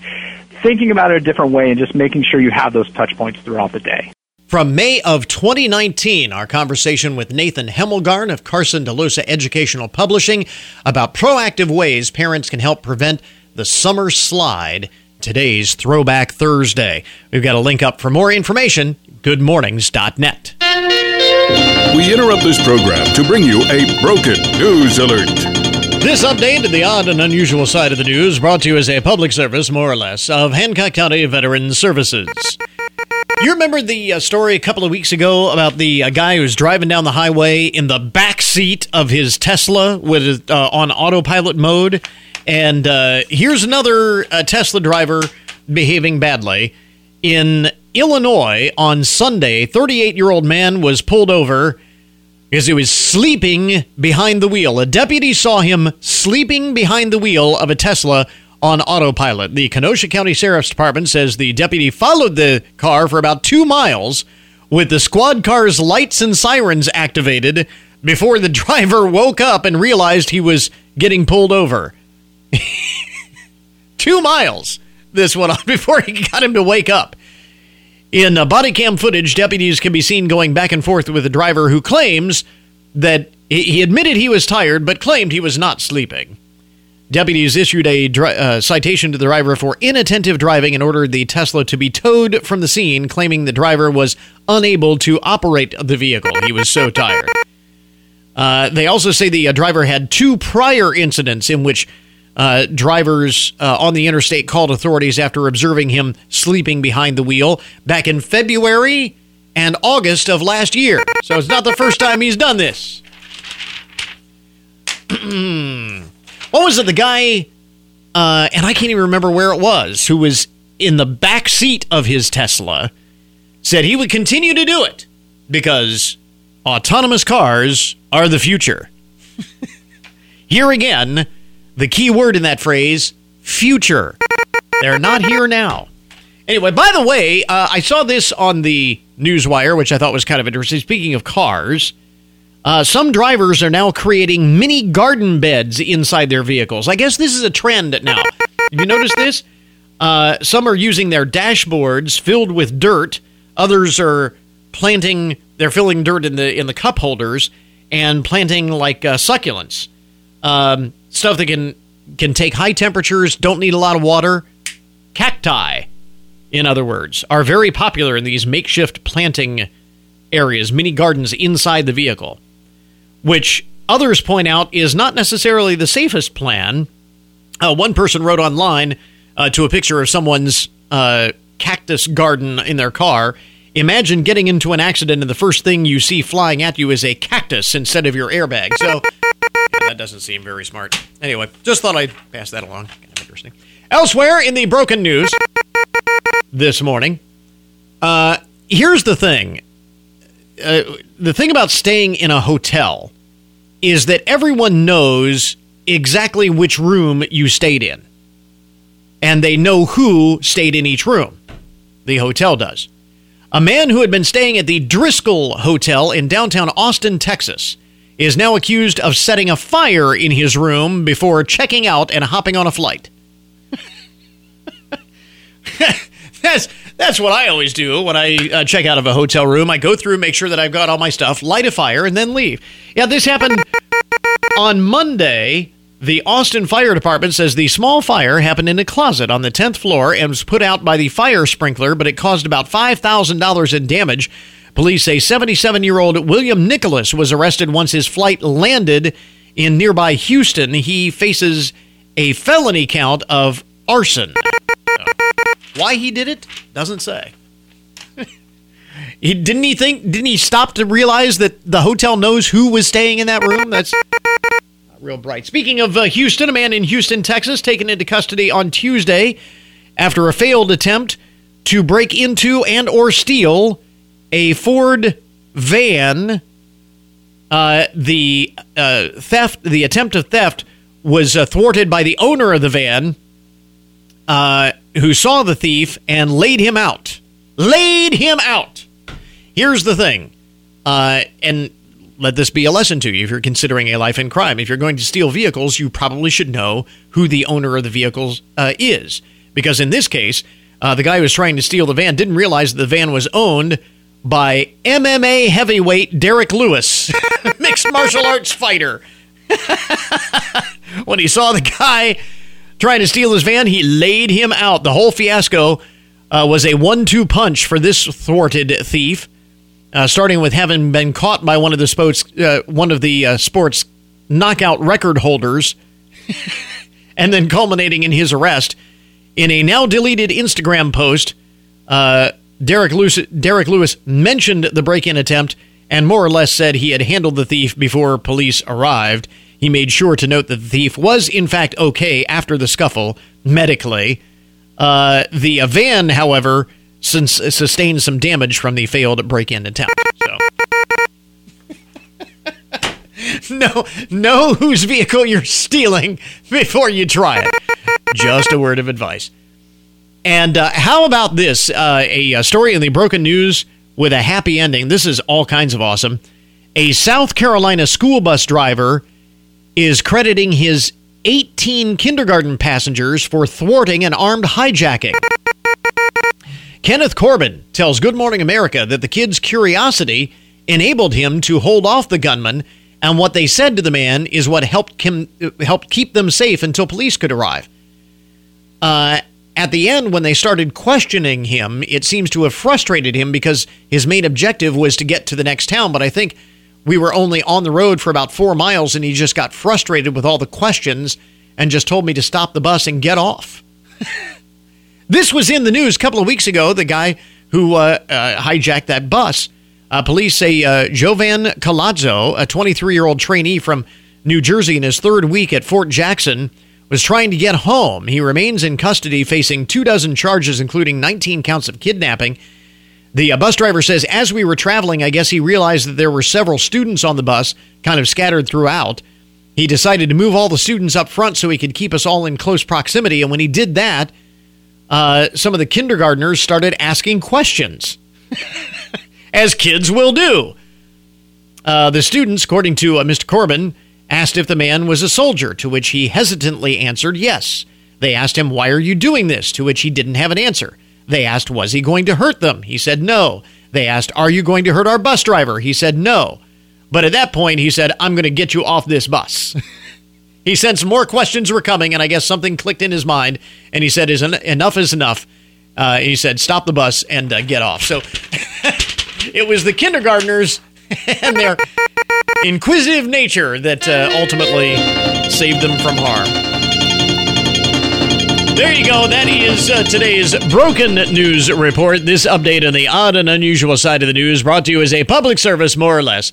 thinking about it a different way and just making sure you have those touch points throughout the day. From May of 2019, our conversation with Nathan Hemmelgarn of Carson Dellosa Educational Publishing about proactive ways parents can help prevent the summer slide. Today's Throwback Thursday. We've got a link up for more information. Goodmornings.net. We interrupt this program to bring you a broken news alert. This update to the odd and unusual side of the news brought to you as a public service, more or less, of Hancock County Veteran Services. You remember the uh, story a couple of weeks ago about the uh, guy who was driving down the highway in the back seat of his Tesla with uh, on autopilot mode, and uh, here's another uh, Tesla driver behaving badly in Illinois on Sunday. 38 year old man was pulled over because he was sleeping behind the wheel. A deputy saw him sleeping behind the wheel of a Tesla on autopilot. The Kenosha County Sheriff's Department says the deputy followed the car for about two miles with the squad car's lights and sirens activated before the driver woke up and realized he was getting pulled over. two miles this went on before he got him to wake up. In uh, body cam footage, deputies can be seen going back and forth with the driver who claims that he admitted he was tired but claimed he was not sleeping. Deputies issued a dri- uh, citation to the driver for inattentive driving and ordered the Tesla to be towed from the scene, claiming the driver was unable to operate the vehicle. He was so tired. Uh, they also say the uh, driver had two prior incidents in which uh, drivers uh, on the interstate called authorities after observing him sleeping behind the wheel back in February and August of last year. So it's not the first time he's done this. what was it? The guy, uh, and I can't even remember where it was, who was in the back seat of his Tesla, said he would continue to do it because autonomous cars are the future. Here again, the key word in that phrase future. They're not here now. Anyway, by the way, uh, I saw this on the Newswire, which I thought was kind of interesting. Speaking of cars, uh, some drivers are now creating mini garden beds inside their vehicles. I guess this is a trend now. Have you noticed this? Uh, some are using their dashboards filled with dirt. Others are planting. They're filling dirt in the in the cup holders and planting like uh, succulents, um, stuff that can can take high temperatures, don't need a lot of water. Cacti, in other words, are very popular in these makeshift planting areas, mini gardens inside the vehicle, which others point out is not necessarily the safest plan. Uh, one person wrote online uh, to a picture of someone's uh, cactus garden in their car. Imagine getting into an accident and the first thing you see flying at you is a cactus instead of your airbag. So yeah, that doesn't seem very smart. Anyway, just thought I'd pass that along. Kind of interesting. Elsewhere in the broken news this morning, uh, here's the thing. Uh, the thing about staying in a hotel is that everyone knows exactly which room you stayed in. And they know who stayed in each room. The hotel does. A man who had been staying at the Driskill Hotel in downtown Austin, Texas, is now accused of setting a fire in his room before checking out and hopping on a flight. that's that's what I always do when I uh, check out of a hotel room. I go through, make sure that I've got all my stuff, light a fire, and then leave. Yeah, this happened on Monday. The Austin Fire Department says the small fire happened in a closet on the 10th floor and was put out by the fire sprinkler, but it caused about $5,000 in damage Police say 77 year old William Nicholas was arrested once his flight landed in nearby Houston. He faces a felony count of arson. Why he did it doesn't say. he, didn't he think? Didn't he stop to realize that the hotel knows who was staying in that room? That's real bright. Speaking of uh, Houston, a man in Houston, Texas, taken into custody on Tuesday after a failed attempt to break into and or steal a Ford van. Uh, the uh, theft, the attempt of theft, was uh, thwarted by the owner of the van, uh, who saw the thief and laid him out. Laid him out. Here's the thing, uh, and let this be a lesson to you if you're considering a life in crime. If you're going to steal vehicles, you probably should know who the owner of the vehicles uh, is, because in this case, the guy who was trying to steal the van didn't realize that the van was owned by MMA heavyweight Derrick Lewis, mixed martial arts fighter. when he saw the guy trying to steal his van, he laid him out. The whole fiasco uh, was a one two punch for this thwarted thief, uh, starting with having been caught by one of the sports, uh, one of the uh, sports knockout record holders, and then culminating in his arrest. In a now deleted Instagram post, uh, Derrick Lewis, Derrick Lewis mentioned the break in attempt and more or less said he had handled the thief before police arrived. He made sure to note that the thief was, in fact, okay after the scuffle medically. Uh, the van, however, since sustained some damage from the failed break in attempt. So. no, know whose vehicle you're stealing before you try it. Just a word of advice. And uh, how about this? Uh, a, a, story in the Broken News with a happy ending. This is all kinds of awesome. A South Carolina school bus driver is crediting his 18 kindergarten passengers for thwarting an armed hijacking. Kenneth Corbin tells Good Morning America that the kids' curiosity enabled him to hold off the gunman, and what they said to the man is what helped him helped keep them safe until police could arrive. Uh, at the end, when they started questioning him, it seems to have frustrated him because his main objective was to get to the next town. But I think we were only on the road for about four miles and he just got frustrated with all the questions and just told me to stop the bus and get off. this was in the news a couple of weeks ago. The guy who uh, uh, hijacked that bus. Uh, police say uh, Jovan Collazo, a 23 year old trainee from New Jersey in his third week at Fort Jackson, was trying to get home. He remains in custody facing two dozen charges, including 19 counts of kidnapping. The uh, bus driver says, as we were traveling, I guess he realized that there were several students on the bus, kind of scattered throughout. He decided to move all the students up front so he could keep us all in close proximity. And when he did that, uh, some of the kindergartners started asking questions, as kids will do. Uh, the students, according to uh, Mr. Corbin, asked if the man was a soldier, to which he hesitantly answered yes. They asked him, Why are you doing this? to which he didn't have an answer. They asked, Was he going to hurt them? He said, No. They asked, Are you going to hurt our bus driver? He said, No. But at that point, he said, I'm going to get you off this bus. he sensed more questions were coming, and I guess something clicked in his mind, and he said, is Enough is enough. Uh, he said, Stop the bus and uh, get off. So it was the kindergartners and their inquisitive nature that uh, ultimately saved them from harm. There you go. That is uh, today's Broken News Report. This update on the odd and unusual side of the news brought to you as a public service, more or less,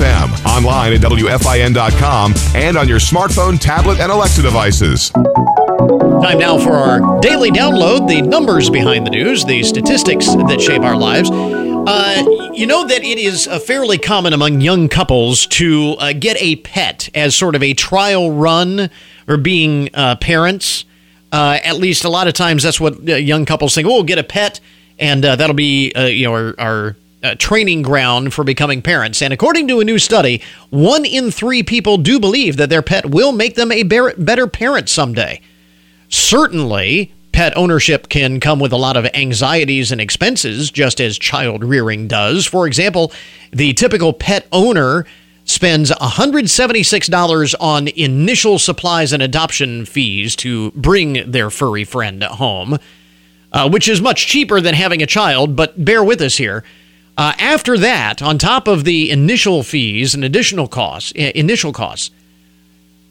Online at WFIN.com, and on your smartphone, tablet, and Alexa devices. Time now for our daily download the numbers behind the news, the statistics that shape our lives. Uh, you know that it is uh, fairly common among young couples to uh, get a pet as sort of a trial run or being uh, parents. Uh, at least a lot of times that's what uh, young couples think. Oh, we'll get a pet, and that'll be you know our, our uh, training ground for becoming parents. And according to a new study, one in three people do believe that their pet will make them a better parent someday. Certainly, pet ownership can come with a lot of anxieties and expenses, just as child rearing does. For example, the typical pet owner spends $176 on initial supplies and adoption fees to bring their furry friend home, uh, which is much cheaper than having a child, but bear with us here. Uh, after that, on top of the initial fees and additional costs, initial costs,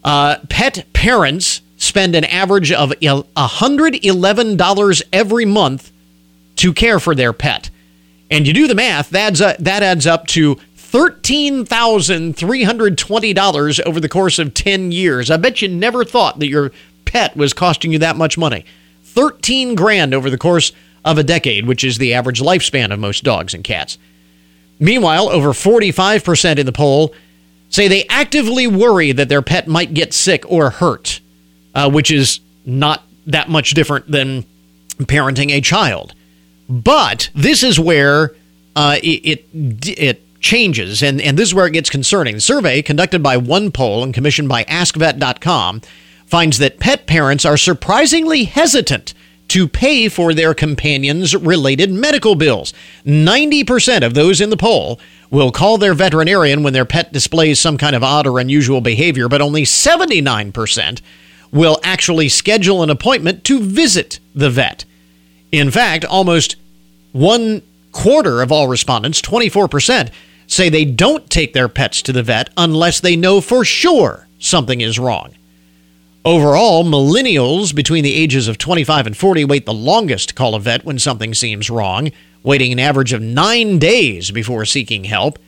uh, pet parents spend an average of $111 every month to care for their pet. And you do the math, that adds up, that adds up to $13,320 over the course of 10 years. I bet you never thought that your pet was costing you that much money. 13 grand over the course of a decade, which is the average lifespan of most dogs and cats. Meanwhile, over 45% in the poll say they actively worry that their pet might get sick or hurt, uh, which is not that much different than parenting a child. But this is where uh, it, it, it changes, and, and this is where it gets concerning. The survey, conducted by OnePoll and commissioned by AskVet.com, finds that pet parents are surprisingly hesitant to pay for their companions' related medical bills. 90% of those in the poll will call their veterinarian when their pet displays some kind of odd or unusual behavior, but only 79% will actually schedule an appointment to visit the vet. In fact, almost one quarter of all respondents, 24%, say they don't take their pets to the vet unless they know for sure something is wrong. Overall, millennials between the ages of 25 and 40 wait the longest to call a vet when something seems wrong, waiting an average of nine days before seeking help.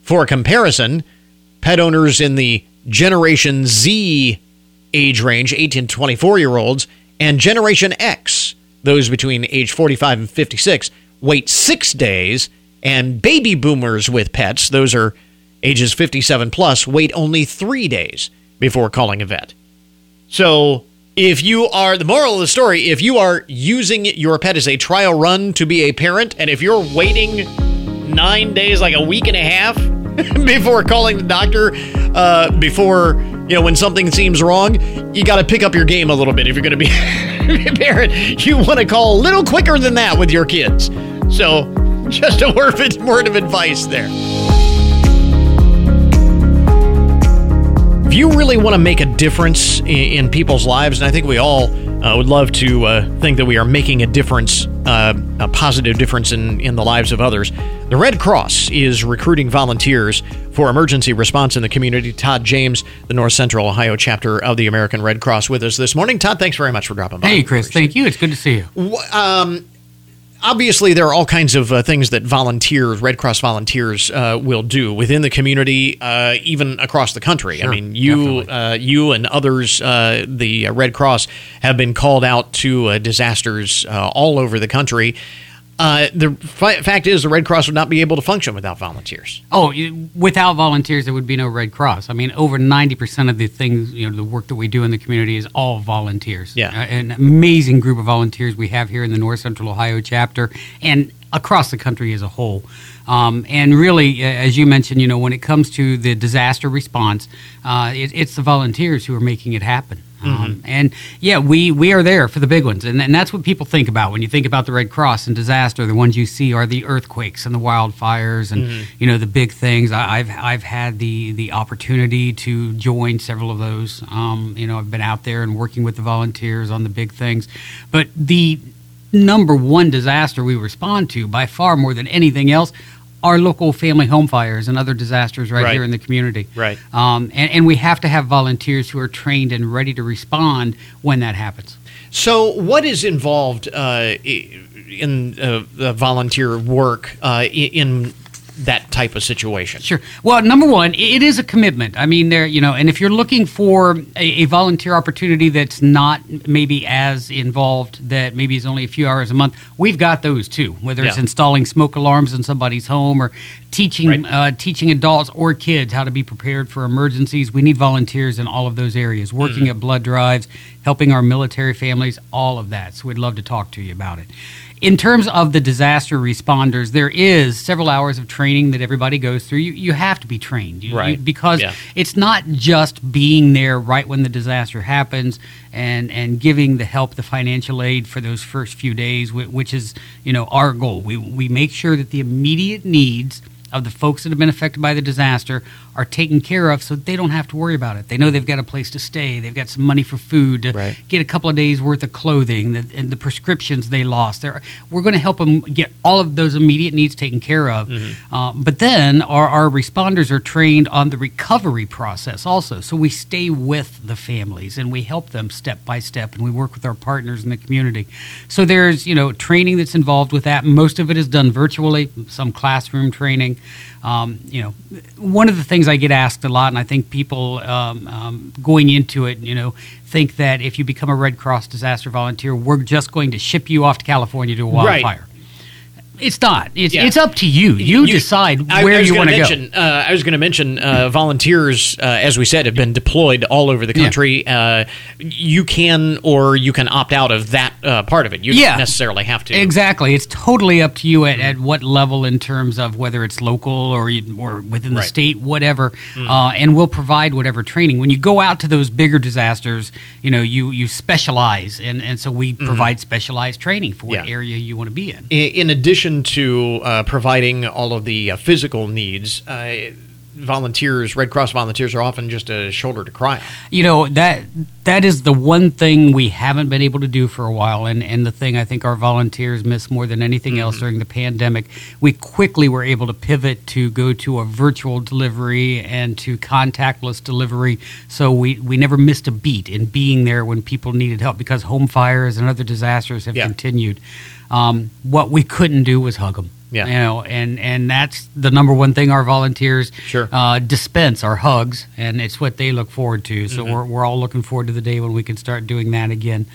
For comparison, pet owners in the Generation Z age range, 18 to 24 year olds, and Generation X, those between age 45 and 56, wait six days and baby boomers with pets, those are ages 57 plus, wait only three days before calling a vet. So, if you are, the moral of the story, if you are using your pet as a trial run to be a parent, and if you're waiting nine days, like a week and a half, before calling the doctor, uh, before, you know, when something seems wrong, you got to pick up your game a little bit if you're going to be a parent. You want to call a little quicker than that with your kids. So, Just a word of, word of advice there. You really want to make a difference in, in people's lives, and I think we all uh, would love to uh, think that we are making a difference, uh, a positive difference in, in the lives of others, the Red Cross is recruiting volunteers for emergency response in the community. Todd James, the North Central Ohio chapter of the American Red Cross, with us this morning. Todd, thanks very much for dropping by. Hey, Chris, thank you. It's good to see you. Um, obviously there are all kinds of uh, things that volunteers red cross volunteers uh, will do within the community uh, even across the country. Sure, i mean you uh, you and others uh, the red cross have been called out to uh, disasters all over the country uh, the f- fact is, the Red Cross would not be able to function without volunteers. Oh, without volunteers, there would be no Red Cross. I mean, over ninety percent of the things, you know, the work that we do in the community is all volunteers. Yeah, uh, an amazing group of volunteers we have here in the North Central Ohio chapter and across the country as a whole. Um, and really, as you mentioned, you know, when it comes to the disaster response, uh, it, it's the volunteers who are making it happen. Um, and yeah, we, we are there for the big ones. And, and that's what people think about when you think about the Red Cross and disaster. The ones you see are the earthquakes and the wildfires and, mm-hmm. you know, the big things. I, have I've had the, the opportunity to join several of those. Um, you know, I've been out there and working with the volunteers on the big things. But the number one disaster we respond to by far more than anything else our local family home fires and other disasters right, right. here in the community. Right. Um, and, and we have to have volunteers who are trained and ready to respond when that happens. So, what is involved uh, in uh, the volunteer work uh, in that type of situation? Sure. Well, number one, it is a commitment. I mean, there, you know, and if you're looking for a, a, volunteer opportunity that's not maybe as involved, that maybe is only a few hours a month, we've got those too. Whether it's installing smoke alarms in somebody's home or teaching right. uh, teaching adults or kids how to be prepared for emergencies, we need volunteers in all of those areas. Working mm-hmm. at blood drives, helping our military families, all of that. So we'd love to talk to you about it in terms of the disaster responders, there is several hours of training that everybody goes through. You, you have to be trained you, Right. you- because Yeah. it's not just being there right when the disaster happens and and giving the help, the financial aid for those first few days, which is you know our goal. We we make sure that the immediate needs of the folks that have been affected by the disaster are taken care of so they don't have to worry about it. They know they've got a place to stay, they've got some money for food, to Right. get a couple of days worth of clothing, the, and the prescriptions they lost. They're, we're going to help them get all of those immediate needs taken care of. Uh, but then our, our responders are trained on the recovery process also. So we stay with the families and we help them step by step and we work with our partners in the community. So there's, you know, training that's involved with that. Most of it is done virtually, some classroom training. Um, you know, one of the things I get asked a lot, and I think people um, um, going into it, you know, think that if you become a Red Cross disaster volunteer, we're just going to ship you off to California to a Right. It's not. It's, Yeah. it's up to you. You, decide I- where I you want to go. Uh, I was going to mention uh, volunteers, uh, as we said, have been deployed all over the country. Uh, you can or you can opt out of that uh, part of it. You Yeah. don't necessarily have to. Exactly. It's totally up to you at, at what level in terms of whether it's local or or within the Right. state, whatever. Mm. Uh, and we'll provide whatever training. When you go out to those bigger disasters, you know, you, you specialize. And, and so we provide specialized training for what Mm-hmm. Yeah. area you want to be in. I- In addition to uh, providing all of the uh, physical needs, uh, volunteers, Red Cross volunteers, are often just a shoulder to cry on. You know that that is the one thing we haven't been able to do for a while, and and the thing I think our volunteers miss more than anything else during the pandemic. We quickly were able to pivot to go to a virtual delivery and to contactless delivery, so we we never missed a beat in being there when people needed help because home fires and other disasters have Yeah. continued. Um, what we couldn't do was hug them. Yeah. You know, and and that's the number one thing our volunteers Sure. uh, dispense our hugs, and it's what they look forward to. So Mhm. we're we're all looking forward to the day when we can start doing that again.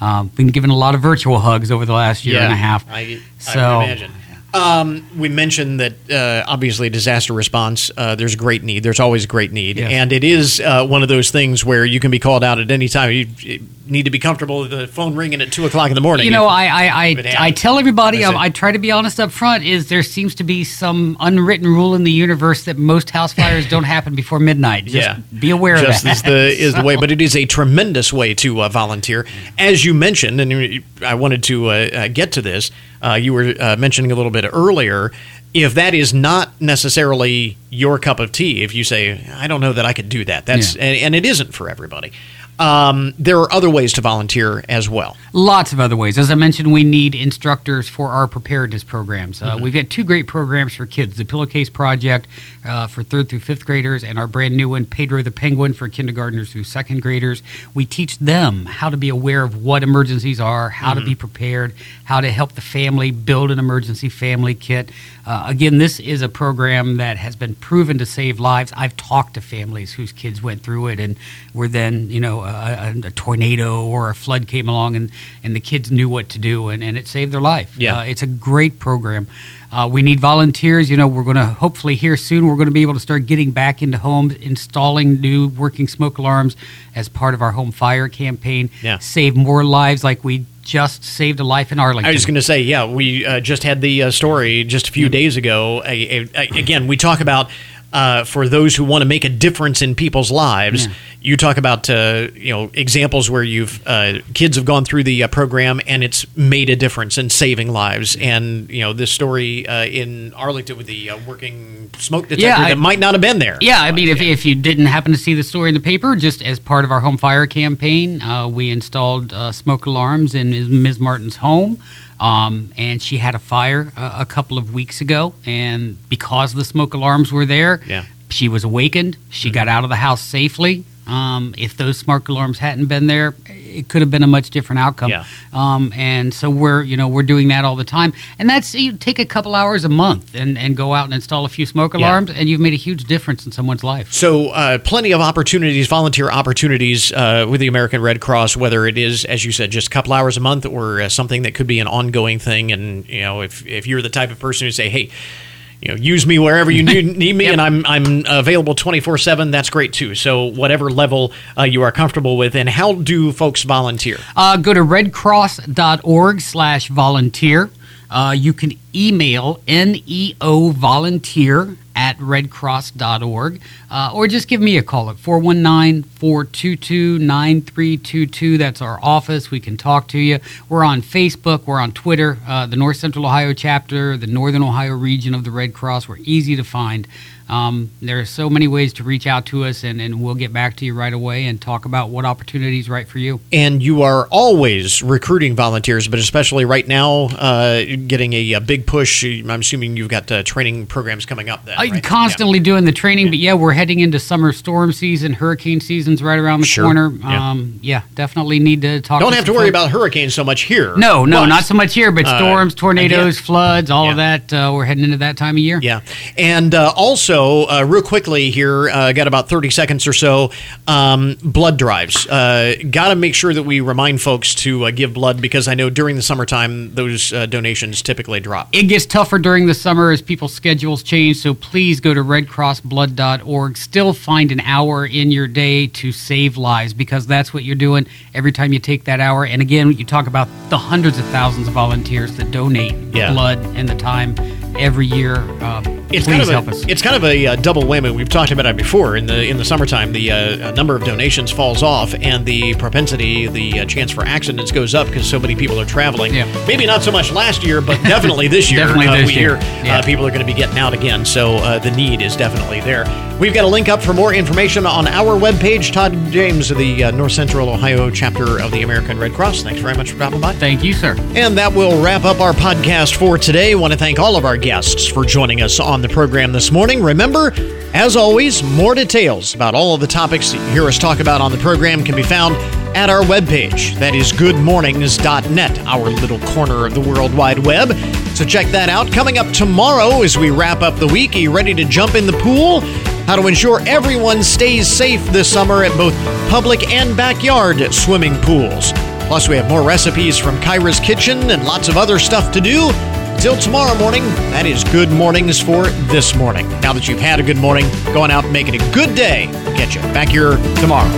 Um, been given a lot of virtual hugs over the last year and a half. I, I so would imagine. Um, we mentioned that uh, obviously disaster response. Uh, there's great need. There's always great need, and it is uh, one of those things where you can be called out at any time. You, you need to be comfortable with the phone ringing at two o'clock in the morning. You know, if- I I, I, I tell everybody, I. I try to be honest up front. Is there seems to be some unwritten rule in the universe that most house fires don't happen before midnight. Just yeah, be aware Just of that. is the is the way, but it is a tremendous way to uh, volunteer, as you mentioned, and I wanted to uh, uh, get to this. Uh, you were uh, mentioning a little bit earlier. If that is not necessarily your cup of tea, if you say, "I don't know that I could do that," that's Yeah. and, and it isn't for everybody. Um, there are other ways to volunteer as well. Lots of other ways. As I mentioned, we need instructors for our preparedness programs. Uh, Mhm. We've got two great programs for kids the Pillowcase Project uh, for third through fifth graders, and our brand new one, Pedro the Penguin, for kindergartners through second graders. We teach them how to be aware of what emergencies are, how to Mhm. be prepared, how to help the family build an emergency family kit. Uh, again, this is a program that has been proven to save lives. I've talked to families whose kids went through it and were then, you know, a, a, tornado or a flood came along and, and the kids knew what to do and, and it saved their life. Yeah. Uh, it's a great program. Uh, we need volunteers. You know, we're going to hopefully here soon, we're going to be able to start getting back into homes, installing new working smoke alarms as part of our home fire campaign. Yeah. Save more lives like we just saved a life in Arlington. I was going to say, yeah, we uh, just had the uh, story just a few days ago. A, a- again, we talk about uh, for those who want to make a difference in people's lives. Yeah. You talk about uh, you know examples where you've uh, kids have gone through the uh, program and it's made a difference in saving lives. And you know this story uh, in Arlington with the uh, working smoke detector Yeah, I- that might not have been there. Yeah, I mean, if, if you didn't happen to see the story in the paper, just as part of our home fire campaign, uh, we installed uh, smoke alarms in. Ms. Martin's home. Um, and she had a fire uh, a couple of weeks ago, and because the smoke alarms were there, Yeah. she was awakened. She got out of the house safely. Um, if those smoke alarms hadn't been there, it could have been a much different outcome. Yeah. Um, and so we're you know we're doing that all the time, and that's you take a couple hours a month and, and go out and install a few smoke Yeah. alarms, and you've made a huge difference in someone's life. So, uh, plenty of opportunities, volunteer opportunities uh, with the American Red Cross, whether it is, as you said, just a couple hours a month or uh, something that could be an ongoing thing. And, you know, if, if you're the type of person who say, hey, you know, use me wherever you need, need me, and I'm I'm available 24 seven. That's great too. So whatever level uh, you are comfortable with, and how do folks volunteer? Uh, go to redcross.org slash volunteer. Uh, you can email neo volunteer at redcross.org uh, or just give me a call at 419 422 9322. That's our office. We can talk to you. We're on Facebook, we're on Twitter, uh, the North Central Ohio chapter, the Northern Ohio region of the Red Cross. We're easy to find. Um, there are so many ways to reach out to us, and, and we'll get back to you right away and talk about what opportunities right for you. And you are always recruiting volunteers, but especially right now, uh, getting a, a, big push. I'm assuming you've got uh, training programs coming up. Then, right? constantly yeah. doing the training, yeah. but yeah, we're heading into summer storm season. Hurricane season's right around the sure. corner. Yeah. Um, yeah. definitely need to talk. Don't to have to worry about hurricanes so much here. No, no, not so much here, but storms, tornadoes, floods, all of that. Uh, we're heading into that time of year. Yeah, and uh, also uh, real quickly here, uh, got about 30 seconds or so. Um, blood drives. Uh, got to make sure that we remind folks to uh, give blood because I know during the summertime those uh, donations typically drop. It gets tougher during the summer as people's schedules change, so please go to redcrossblood.org. Still find an hour in your day to save lives because that's what you're doing every time you take that hour. And again, you talk about the hundreds of thousands of volunteers that donate yeah. blood and the time every year. Uh, it's kind of a, It's kind of a uh, double whammy. We've talked about it before. In the in the summertime, the uh, number of donations falls off, and the propensity, the uh, chance for accidents goes up because so many people are traveling. Yeah. Maybe not so much last year, but definitely this year. definitely uh, this we year. hear yeah. Uh, people are going to be getting out again, so the need is definitely there. We've got a link up for more information on our webpage. Todd James of the North Central Ohio chapter of the American Red Cross. Thanks very much for dropping by. Thank you, sir. And that will wrap up our podcast for today. I want to thank all of our guests for joining us on the program this morning. Remember, as always, more details about all of the topics that you hear us talk about on the program can be found at our webpage. That is goodmornings.net, our little corner of the World Wide Web. So check that out. Coming up tomorrow as we wrap up the week, are you ready to jump in the pool? How to ensure everyone stays safe this summer at both public and backyard swimming pools. Plus, we have more recipes from Kyra's Kitchen and lots of other stuff to do. Until tomorrow morning, that is good mornings for this morning. Now that you've had a good morning, going out and making a good day. Catch you back here tomorrow.